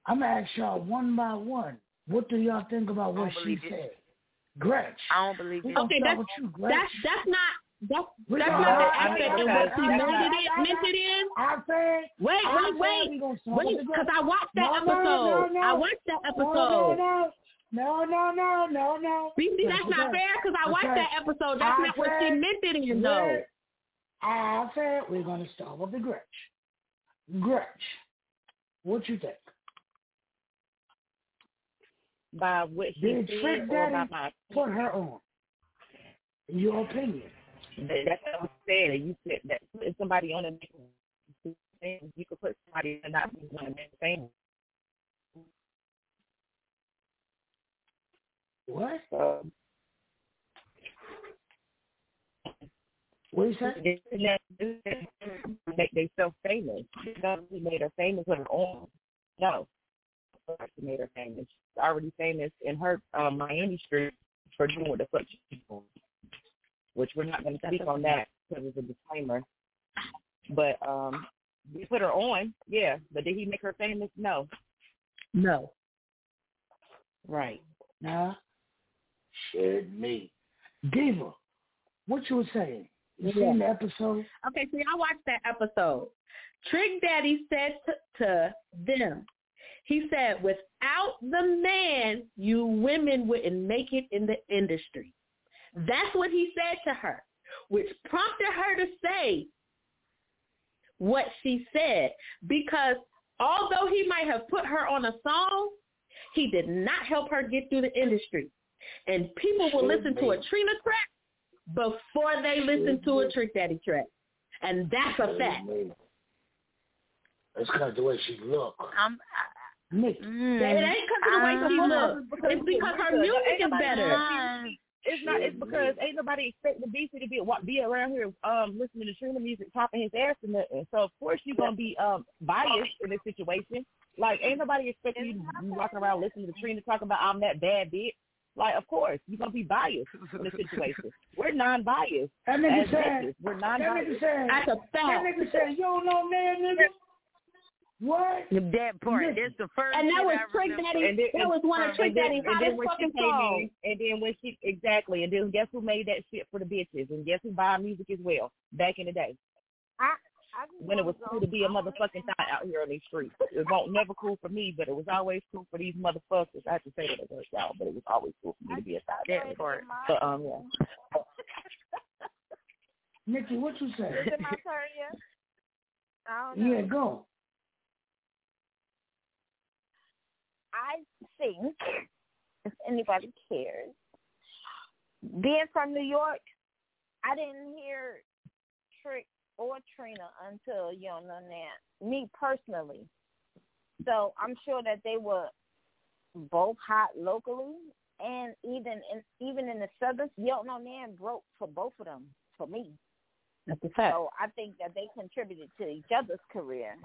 I'm going to ask y'all one by one. What do y'all think about what she it. said? Gretch. I don't believe it. Okay, that's with you, Gretch. that's that's not that's that's not the I- I- aspect I- in I- what she I- meant it I- in. Meant it in. I said, Wait, wait, wait, we gonna start wait, because I watched that No, no, episode. no, no. I watched that episode. No, no, no, no, no, no. BC, that's not fair because I watched that episode. That's I not what she said- meant it in, though. Yeah. I said we're gonna start with the Gretch. Gretch, what you think? by what he Did said Trick or by Daddy my put her on? Your opinion? That's what I was saying. You said that putting somebody on a you could put somebody and not be one of them famous. What? So What you say? make themselves famous. No, he made her famous with her own. No, she made her famous. She's already famous in her um, Miami street for doing what the fuck she's doing. Which we're not going to speak on that because it's a disclaimer. But um, we put her on, yeah. But did he make her famous? No. No. Right. Nah. Shit me. Diva, what you were saying? You Yeah. seen the episode? Okay, see, I watched that episode. Trick Daddy said to, to them, he said, without the man, you women wouldn't make it in the industry. That's what he said to her, which prompted her to say what she said because although he might have put her on a song, he did not help her get through the industry. And people will listen to a Trina track before they listen to a Trick Daddy track. And that's a fact. It's because the way she look. I'm, Nick. Mm, it ain't because of the way she look. It's because her music is better. It's not. It's because ain't nobody expecting BC to be be around here um listening to Trina music, popping his ass and nothing. So of course you're gonna be um biased in this situation. Like ain't nobody expecting you to be walking around listening to Trina talking about I'm that bad bitch. Like of course you're gonna be biased in this situation. We're non-biased. That nigga as said. bitches. We're That non-biased. nigga said. That's a That nigga said, you don't know man, nigga. What? The dead part. That's the first. And that was I Trick remember. Daddy. And then- That was one of and Trick then- Daddy's and then hottest when she fucking songs. and then when she exactly, and then guess who made that shit for the bitches, and guess who buy music as well back in the day I, I just when it was cool to be a motherfucking thought out here on these streets. It won't never cool for me, but it was always cool for these motherfuckers. I have to say that it was y'all, but it was always cool for me to be a thought. That part. But um, yeah. Nikki, what you Is say? it my turn yet? I don't know. yeah, go. I think, if anybody cares, being from New York, I didn't hear Trick or Trina until you know that. Me personally, so I'm sure that they were both hot locally, and even in even in the southern, Yo No broke for both of them for me. That's a fact. So I think that they contributed to each other's career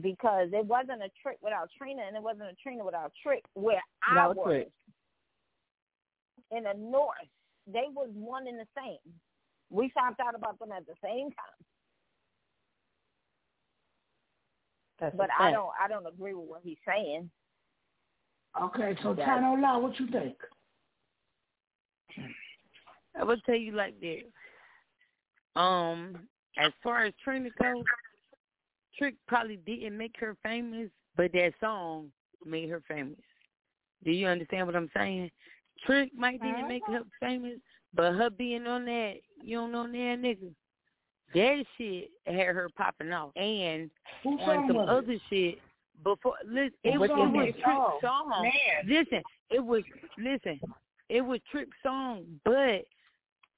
because it wasn't a trick without Trina, and it wasn't a Trina without Trick. Where I was Trick. in the north, they was one and the same. We found out about them at the same time, That's but I don't. I don't agree with what he's saying. Okay, so Yeah. China Law, what you think? I would tell you like this. Um, as far as Trina goes, Trick probably didn't make her famous, but that song made her famous. Do you understand what I'm saying? Trick might didn't make her famous, but her being on that, you don't know that nigga. That shit had her popping off, and Who on some other shit. Before, listen, it was, it song was Oh, song. man. Listen, it was listen, it was Trick's song, but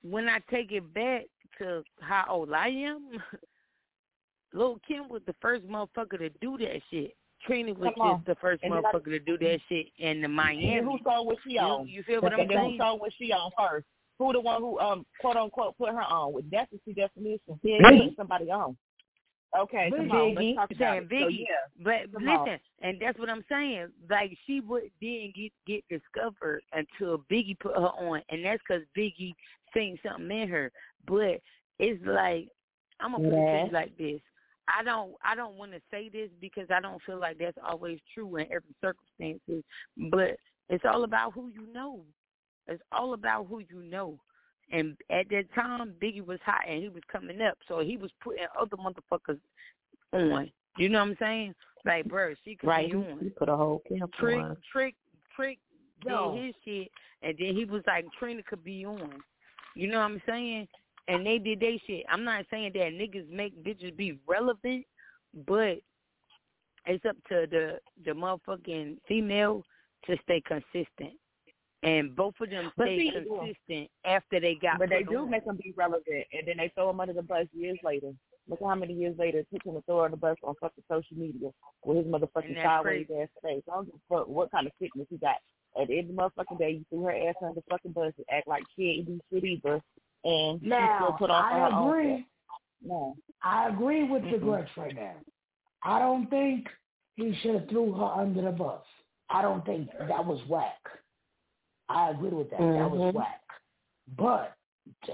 when I take it back to how old I am, Lil Kim was the first motherfucker to do that shit. Trina was just the first And then I- motherfucker to do that shit in the Miami. And who song was she on? You, you feel what I'm then who song was she on first? Who the one who um quote unquote put her on? With that's the definition. Biggie. Putting somebody on. Okay, come on, Biggie, let's talk about saying it. So, Biggie, yeah, but Come on. listen, and that's what I'm saying. Like she would didn't get get discovered until Biggie put her on, and that's because Biggie seen something in her. But it's like I'm gonna put it Yeah. you like this. I don't I don't want to say this because I don't feel like that's always true in every circumstances, but it's all about who you know. It's all about who you know. And at that time, Biggie was hot and he was coming up, so he was putting other motherfuckers on. You know what I'm saying? Like, bro, she could Right. be on. You put a whole camp Trick, on. Trick, Trick Yo. did his shit, and then he was like, Trina could be on. You know what I'm saying? And they did their shit. I'm not saying that niggas make bitches be relevant, but it's up to the the motherfucking female to stay consistent. And both of them But stayed see- consistent after they got but they do on. make them be relevant, and then they throw them under the bus years later. Look how many years later it took him to throw her under the bus on fucking social media with his motherfucking And that's sideways crazy. ass face. I don't give a fuck what kind of fitness he got. At the end of the motherfucking day, you threw her ass under the fucking bus and act like she ain't do shit either, and she still Now, put on for her I own agree. No. I agree with the Mhm. Gretch right now. I don't think he should have threw her under the bus. I don't think that was whack. I agree with that. That was Mhm. whack. But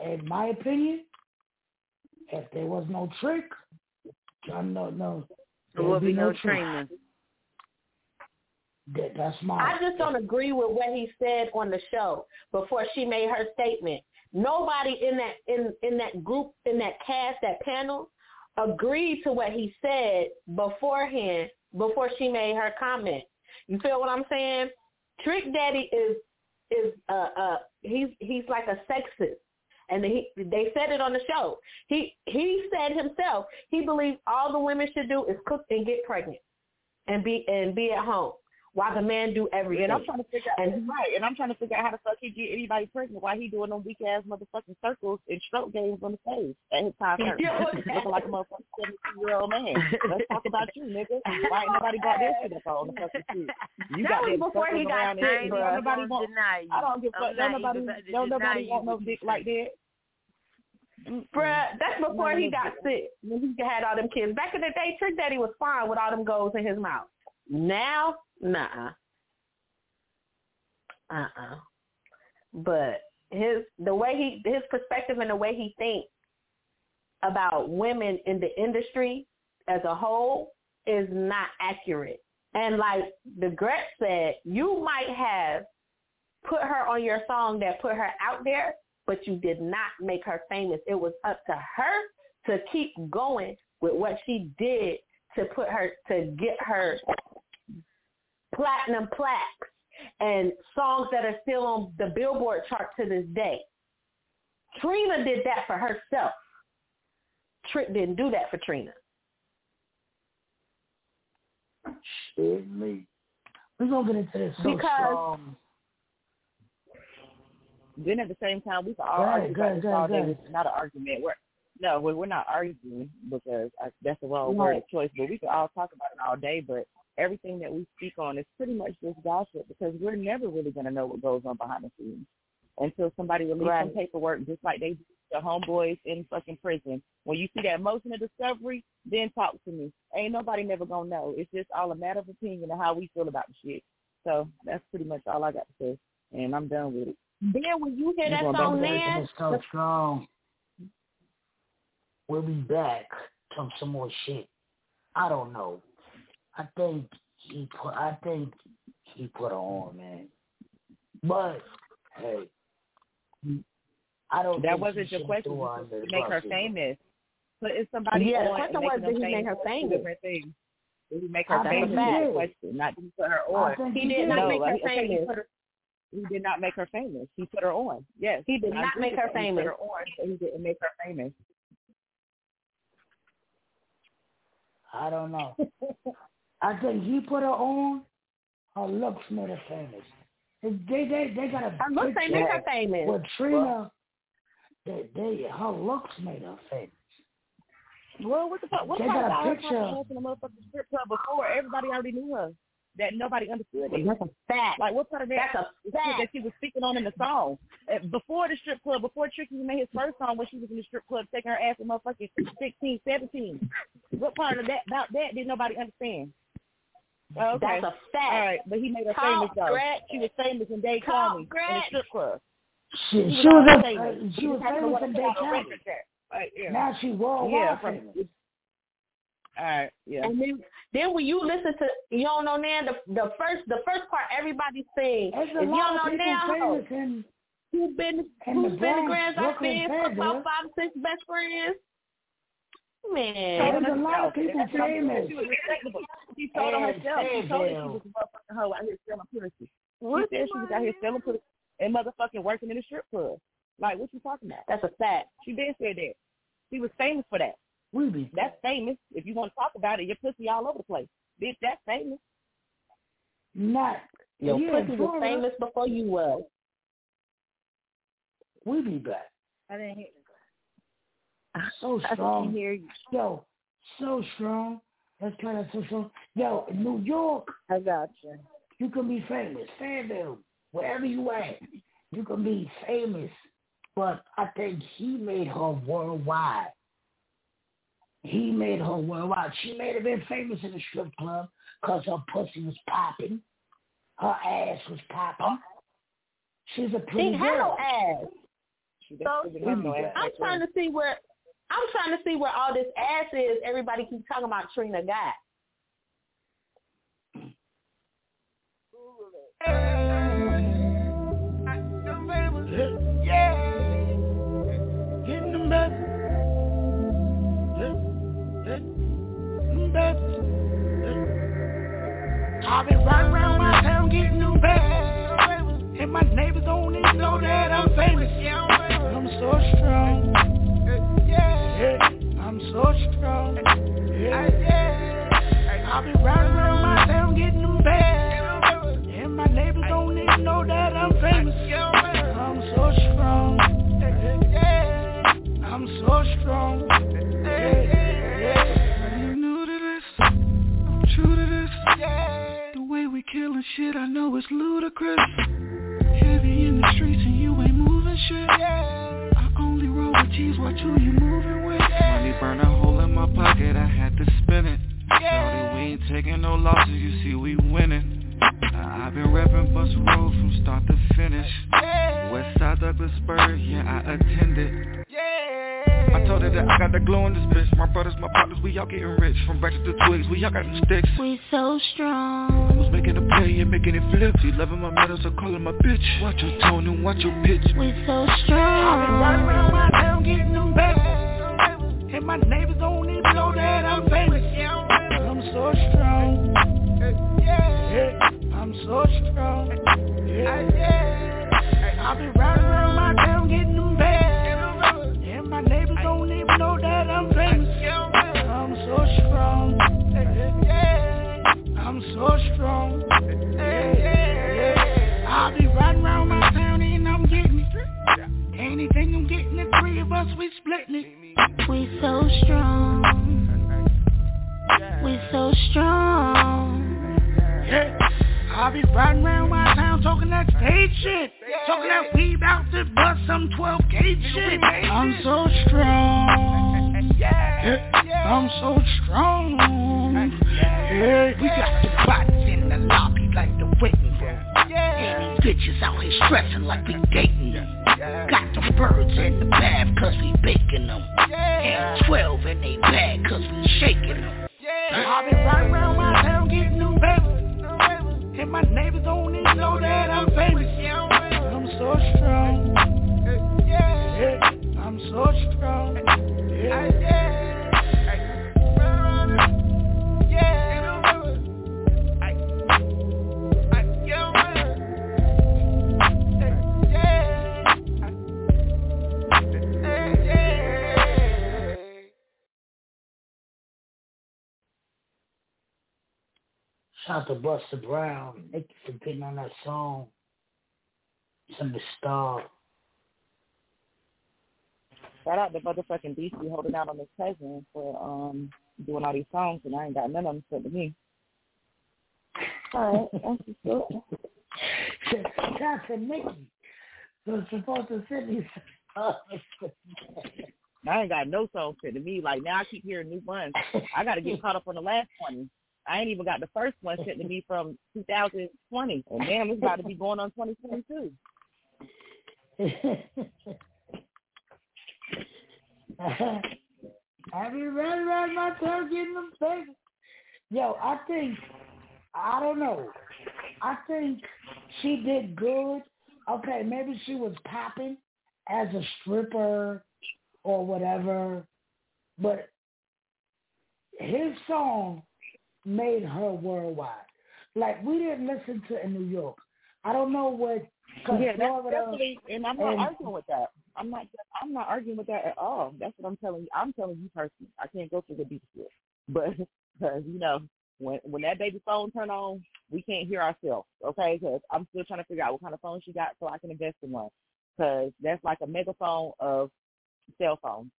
in my opinion, if there was no trick, John, no, no, There there'd will be no trick. Trina. That, that's my. I just don't agree with what he said on the show before she made her statement. Nobody in that in in that group in that cast that panel agreed to what he said beforehand before she made her comment. You feel what I'm saying? Trick Daddy is is uh uh he's he's like a sexist. And he they said it on the show. He he said himself he believes all the women should do is cook and get pregnant and be and be at home while the man do everything. And I'm trying to figure out and, right, and I'm trying to figure out how the fuck he get anybody pregnant while he doing them weak ass motherfucking circles and stroke games on the stage at his time looking like a motherfucking seventeen year old man. Let's talk about you, nigga. Why ain't nobody got their shit up on the fucking street? You that got was before he got sick, bro. Nobody want, I don't give a fuck. Don't nobody, don't nobody want no dick like that. Bruh, that's before he got sick. When he had all them kids. Back in the day, Trick Daddy was fine with all them goals in his mouth. Now, nah. Uh-uh. But his the way he his perspective and the way he thinks about women in the industry as a whole is not accurate. And like the Gret said, you might have put her on your song that put her out there, but you did not make her famous. It was up to her to keep going with what she did to put her to get her platinum plaques and songs that are still on the Billboard chart to this day. Trina did that for herself. Trick didn't do that for Trina. Shit, me. We're gonna get into this so because, strong. Then at the same time, we can all Go argue go about ahead, this all ahead, day. It's not an argument. We're no, we're, we're not arguing because I, that's the wrong Right. word of choice. But we can all talk about it all day. But everything that we speak on is pretty much just gossip because we're never really going to know what goes on behind the scenes until somebody releases some paperwork, just like they the homeboys in fucking prison. When you see that motion of discovery, then talk to me. Ain't nobody never gonna know. It's just all a matter of opinion and how we feel about the shit. So that's pretty much all I got to say, and I'm done with it. Then when you hear that gonna song, get into Nan, so strong. We'll be back. Talk some more shit. I don't know. I think he put. I think he put her on, man. But hey, I don't. That think wasn't he your question. throw her This under was the to make her famous. But is somebody Yeah, the on question and was, making did he make her famous? Different things. Did he make her I famous? he That's the did. question. Not did he put her on. He he did not no, make her okay, he famous. her- He did not make her famous. He put her on. Yes. He did not make her that. He famous. put her on, but he didn't make her famous. I don't know. I think he put her on. Her looks made her famous. They they they got a Her looks ain't make her famous. With Trina, they they her looks made her famous. Well, what the fuck? What They part got a about her picture. in the motherfucking strip club before? Everybody already knew her. That nobody understood it. That's a fact. Like what part of that? That's a fact. that she was speaking on in the song Uh, before the strip club, before Tricky made his first song when she was in the strip club taking her ass to motherfucking 16, 17. What part of that about that did nobody understand? Oh, okay. That's a fact. All right, but he made her Talk, famous though. Gret. She was famous in Dade Talk, County in the strip club. She, She she was was famous. uh, she She was just happened to famous want in to Dade put out a County. record there. Like, yeah. Now she worldwide yeah, famous. from, all right, yeah. And then, then when you listen to you don't know now the the first the first part everybody sings There's if a you don't know of people now famous in who been in who's the been the Bronx, grands I've been for about five six best friends. Man, There's a lot of people That's what I'm saying. famous. She was respectable. She told on herself. She told her she was a motherfucking hoe out here selling pussy. What She said she was out here selling pussy and motherfucking working in the strip club. Like, what you talking about? that's a fact. She did say that. She was famous for that. We be That's famous. If you want to talk about it, your pussy all over the place. Bitch, that's famous. not. Your yeah, pussy was famous before you was. We be back. I didn't hear. So strong. didn't hear you. Yo, so strong. That's kind of that so strong. Yo, in New York, I got you. you can be famous. Fayetteville, wherever you at, you can be famous. But I think he made her worldwide. He made her worldwide. She may have been famous in the strip club because her pussy was popping. Her ass was popping. She's a She pretty had no girl. ass. She So definitely didn't have no ass I'm trying to see where I'm trying to see where all this ass is. Everybody keeps talking about Trina got. Yeah. Getting the mess. them babies. I've been riding around my town getting them babies. And my neighbors don't even know that I'm famous. I'm so strong. Yeah, I'm so strong. Yeah. I've been riding around my town getting them bags. And my neighbors don't even know that I'm famous. I'm so strong. Yeah, I'm so strong. Yeah, yeah. You new to this? I'm true to this. The way we killing shit, I know it's ludicrous. Heavy in the streets and you ain't moving shit. I only roll with G's, watch who you moving with. Money burn a hole in my pocket, I had to spin it. Shorty, we ain't taking no losses, you see we winning. I've been rapping Bus Road from start to finish. Westside Douglasburg, yeah, I attended. I told her that I got the glow in this bitch. My brothers, my partners, we all getting rich. From ratchet to twigs, we all got them sticks. We so strong. I was making a play and making it flip. She loving my medals, so calling my bitch. Watch your tone and watch your pitch. We so strong. I've been riding around my town getting them bags. And my neighbors don't even know that I'm famous. I'm so strong. I'm so strong. Yeah. I've been riding around my town getting know that I'm famous. I'm so strong. I'm so strong. I'll be riding around my town and I'm getting it. Anything I'm getting, the three of us, we splitting it. We so strong. We so strong. Yeah. I'll be riding around my town talking that stage shit. Talking that we about to bust some 12 gauge shit. I'm so strong. Yeah. I'm so strong. Yeah. We got the bots in the lobby like the waiting room. And these bitches out here stressing like we dating them. Got the birds in the bath cause we baking them. Buster Brown. Thank you for getting on that song. Some the star. Shout out to motherfucking DC holding out on his cousin for um doing all these songs, and I ain't got none of them sent to me. All right, that's just good. Shout out to Nikki. So supposed to send me some I ain't got no songs sent to me. Like now, I keep hearing new ones. I got to get caught up on the last one. I ain't even got the first one sent to me from 2020, and damn, it's about to be going on 2022. I be running around my town getting them papers. Yo, I think I don't know. I think she did good. Okay, maybe she was popping as a stripper or whatever, but his song made her worldwide. Like we didn't listen to in New York. I don't know what. Yeah, that's definitely, and I'm not and- arguing with that. I'm not. I'm not arguing with that at all. That's what I'm telling you. I'm telling you personally. I can't go through the deep shit, but because you know when when that baby phone turn on, we can't hear ourselves. Okay, because I'm still trying to figure out what kind of phone she got so I can invest in one. Because that's like a megaphone of cell phones.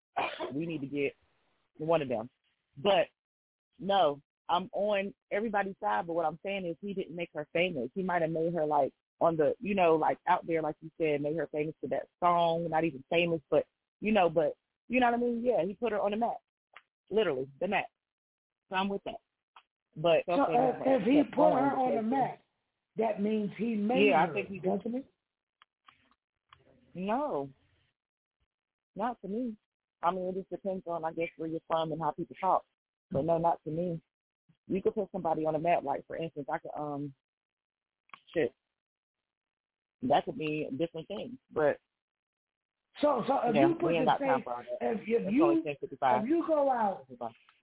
We need to get one of them. But no, I'm on everybody's side. But what I'm saying is, he didn't make her famous. He might have made her like on the, you know, like out there, like you said, made her famous for that song. Not even famous, but you know, but you know what I mean? Yeah, he put her on the map, literally the map. So I'm with that. But So uh, if, if he put her on the map, that means he made Yeah, I think he- doesn't it? No, not to me. I mean, it just depends on, I guess, where you're from and how people talk. But no, not to me. You could put somebody on a map, like for instance, I could um, shit. That could be a different things, but So so if yeah, you put the got same, for all that. if if you if you go out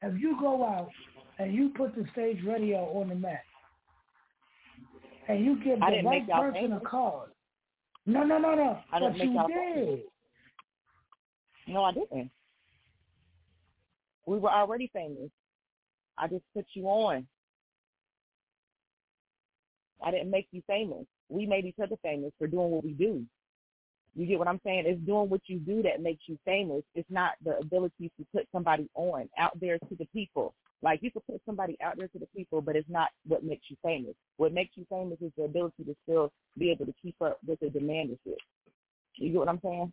if you go out and you put the stage radio on the map, and you give the right person a call. No, no, no, no. I but you did. famous. No, I didn't. We were already famous. I just put you on. I didn't make you famous. We made each other famous for doing what we do. You get what I'm saying? It's doing what you do that makes you famous. It's not the ability to put somebody on out there to the people. Like you could put somebody out there to the people, but it's not what makes you famous. What makes you famous is the ability to still be able to keep up with the demand of shit. You get what I'm saying?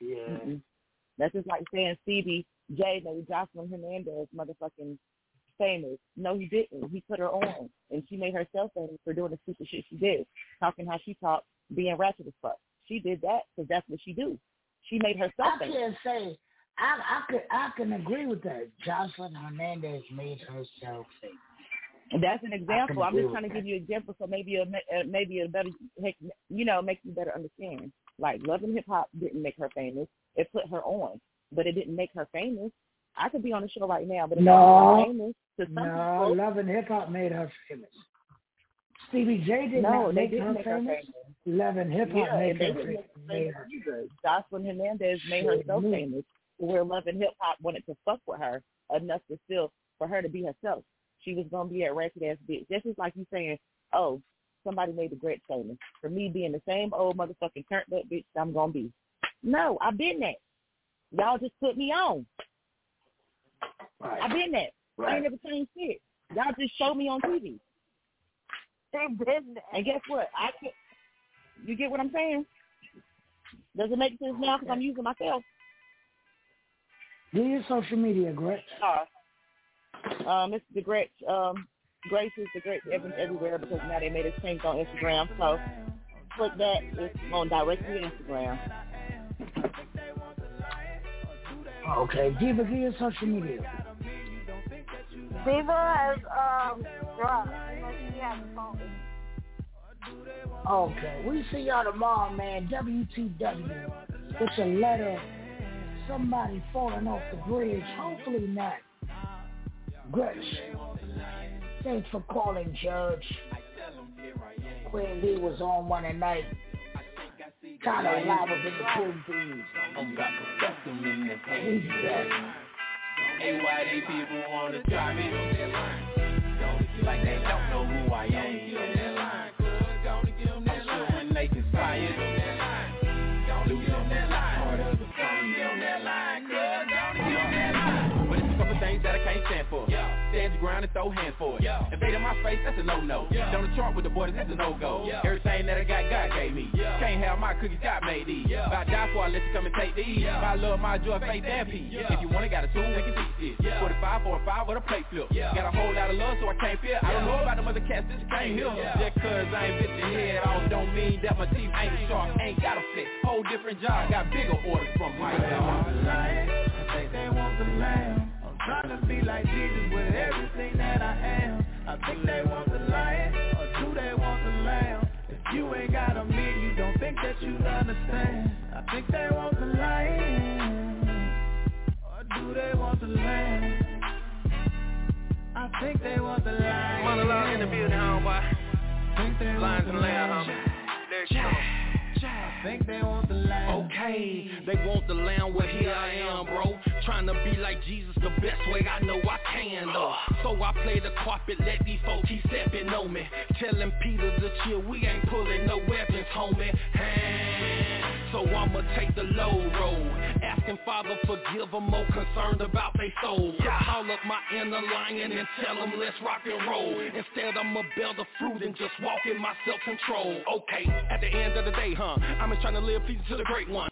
Yeah. Mm-mm. That's just like saying Stevie J made Joseline Hernandez motherfucking famous. No, he didn't. He put her on, and she made herself famous for doing the stupid shit she did, talking how she talked, being ratchet as fuck. She did that because that's what she do. She made herself I famous. can't say. I I could I can agree with that. Joseline Hernandez made herself famous. That's an example. I'm just trying to that. give you an example so maybe a, uh, maybe a better, you know, make you better understand. Like Love and Hip Hop didn't make her famous. It put her on, but it didn't make her famous. I could be on the show right now, but it No. made famous to some No, people. Love and Hip Hop made her famous. Stevie J did No, not make didn't her make her famous. famous. Love and Hip Hop Yeah, made her famous. make her famous Joseline Hernandez made Sure herself did. famous where Love and Hip Hop wanted to fuck with her enough to still for her to be herself. She was gonna be a ratchet ass bitch. This is like you saying, Oh, somebody made the Gretch famous. For me being the same old motherfucking turned up bitch that I'm gonna be. No, I've been that. Y'all just put me on. Right. I've been that. I ain't never changed shit. Y'all just showed me on TV. They been there. And guess what? I can You get what I'm saying? Does it make sense now because I'm using myself? Do your social media, Gretch. Uh, um, it's the Gretch. Um, Grace is the Gretch every, everywhere because now they made it change on Instagram. So click that. It's on directly Instagram. Okay, Diva, give your social media. Diva has um dropped. You know, she has a phone. Okay, we see y'all tomorrow, man. WTW. It's a letter. Somebody falling off the bridge. Hopefully not. Gretch. Thanks for calling, Judge. Queen B was on one at night. Kind of live up oh, in the Queen in We back. Hey, why these people wanna try me? Don't like they don't know who I am. Ground and throw hands for it. Invade in my face, that's a no-no. Down the chart with the boys, that's a no-go. Yeah. Everything that I got, God gave me. Can't have my cookies, God made these. If I die for, I let you come and take these. If I love my joy, faith, and peace. If you want it, got a tool, we can teach this. Yeah. 45, 45 with a plate flip. Got a whole lot of love, so I can't fear. I don't know about the mother cats, this can't hear. Just cause I ain't bit your head off, don't mean that my teeth ain't sharp. Ain't got a fit. Whole different job, got bigger orders from my I think they want the lamb. Trying to be like Jesus with everything that I am. I think they want the lion, or do they want the lamb? If you ain't got a meat, you don't think that you understand. I think they want the lion, or do they want the lamb? I think they want the lion. Monologue in the building, homeboy. Think they want Lines the and lamb, lamb. homie. There you go. I think they want the. Okay, they want the lamb, well here I am, bro. Trying to be like Jesus the best way I know I can, though. So I play the carpet, let these folks keep stepping on me. Telling Peter to chill, we ain't pulling no weapons, homie. Hand. So I'ma take the low road. Asking Father forgive them, more concerned about they soul. Call up my inner lion and tell them let's rock and roll. Instead I'ma bear the fruit and just walk in my self-control. Okay, at the end of the day, huh? I'm just trying to live pleasing to the great one.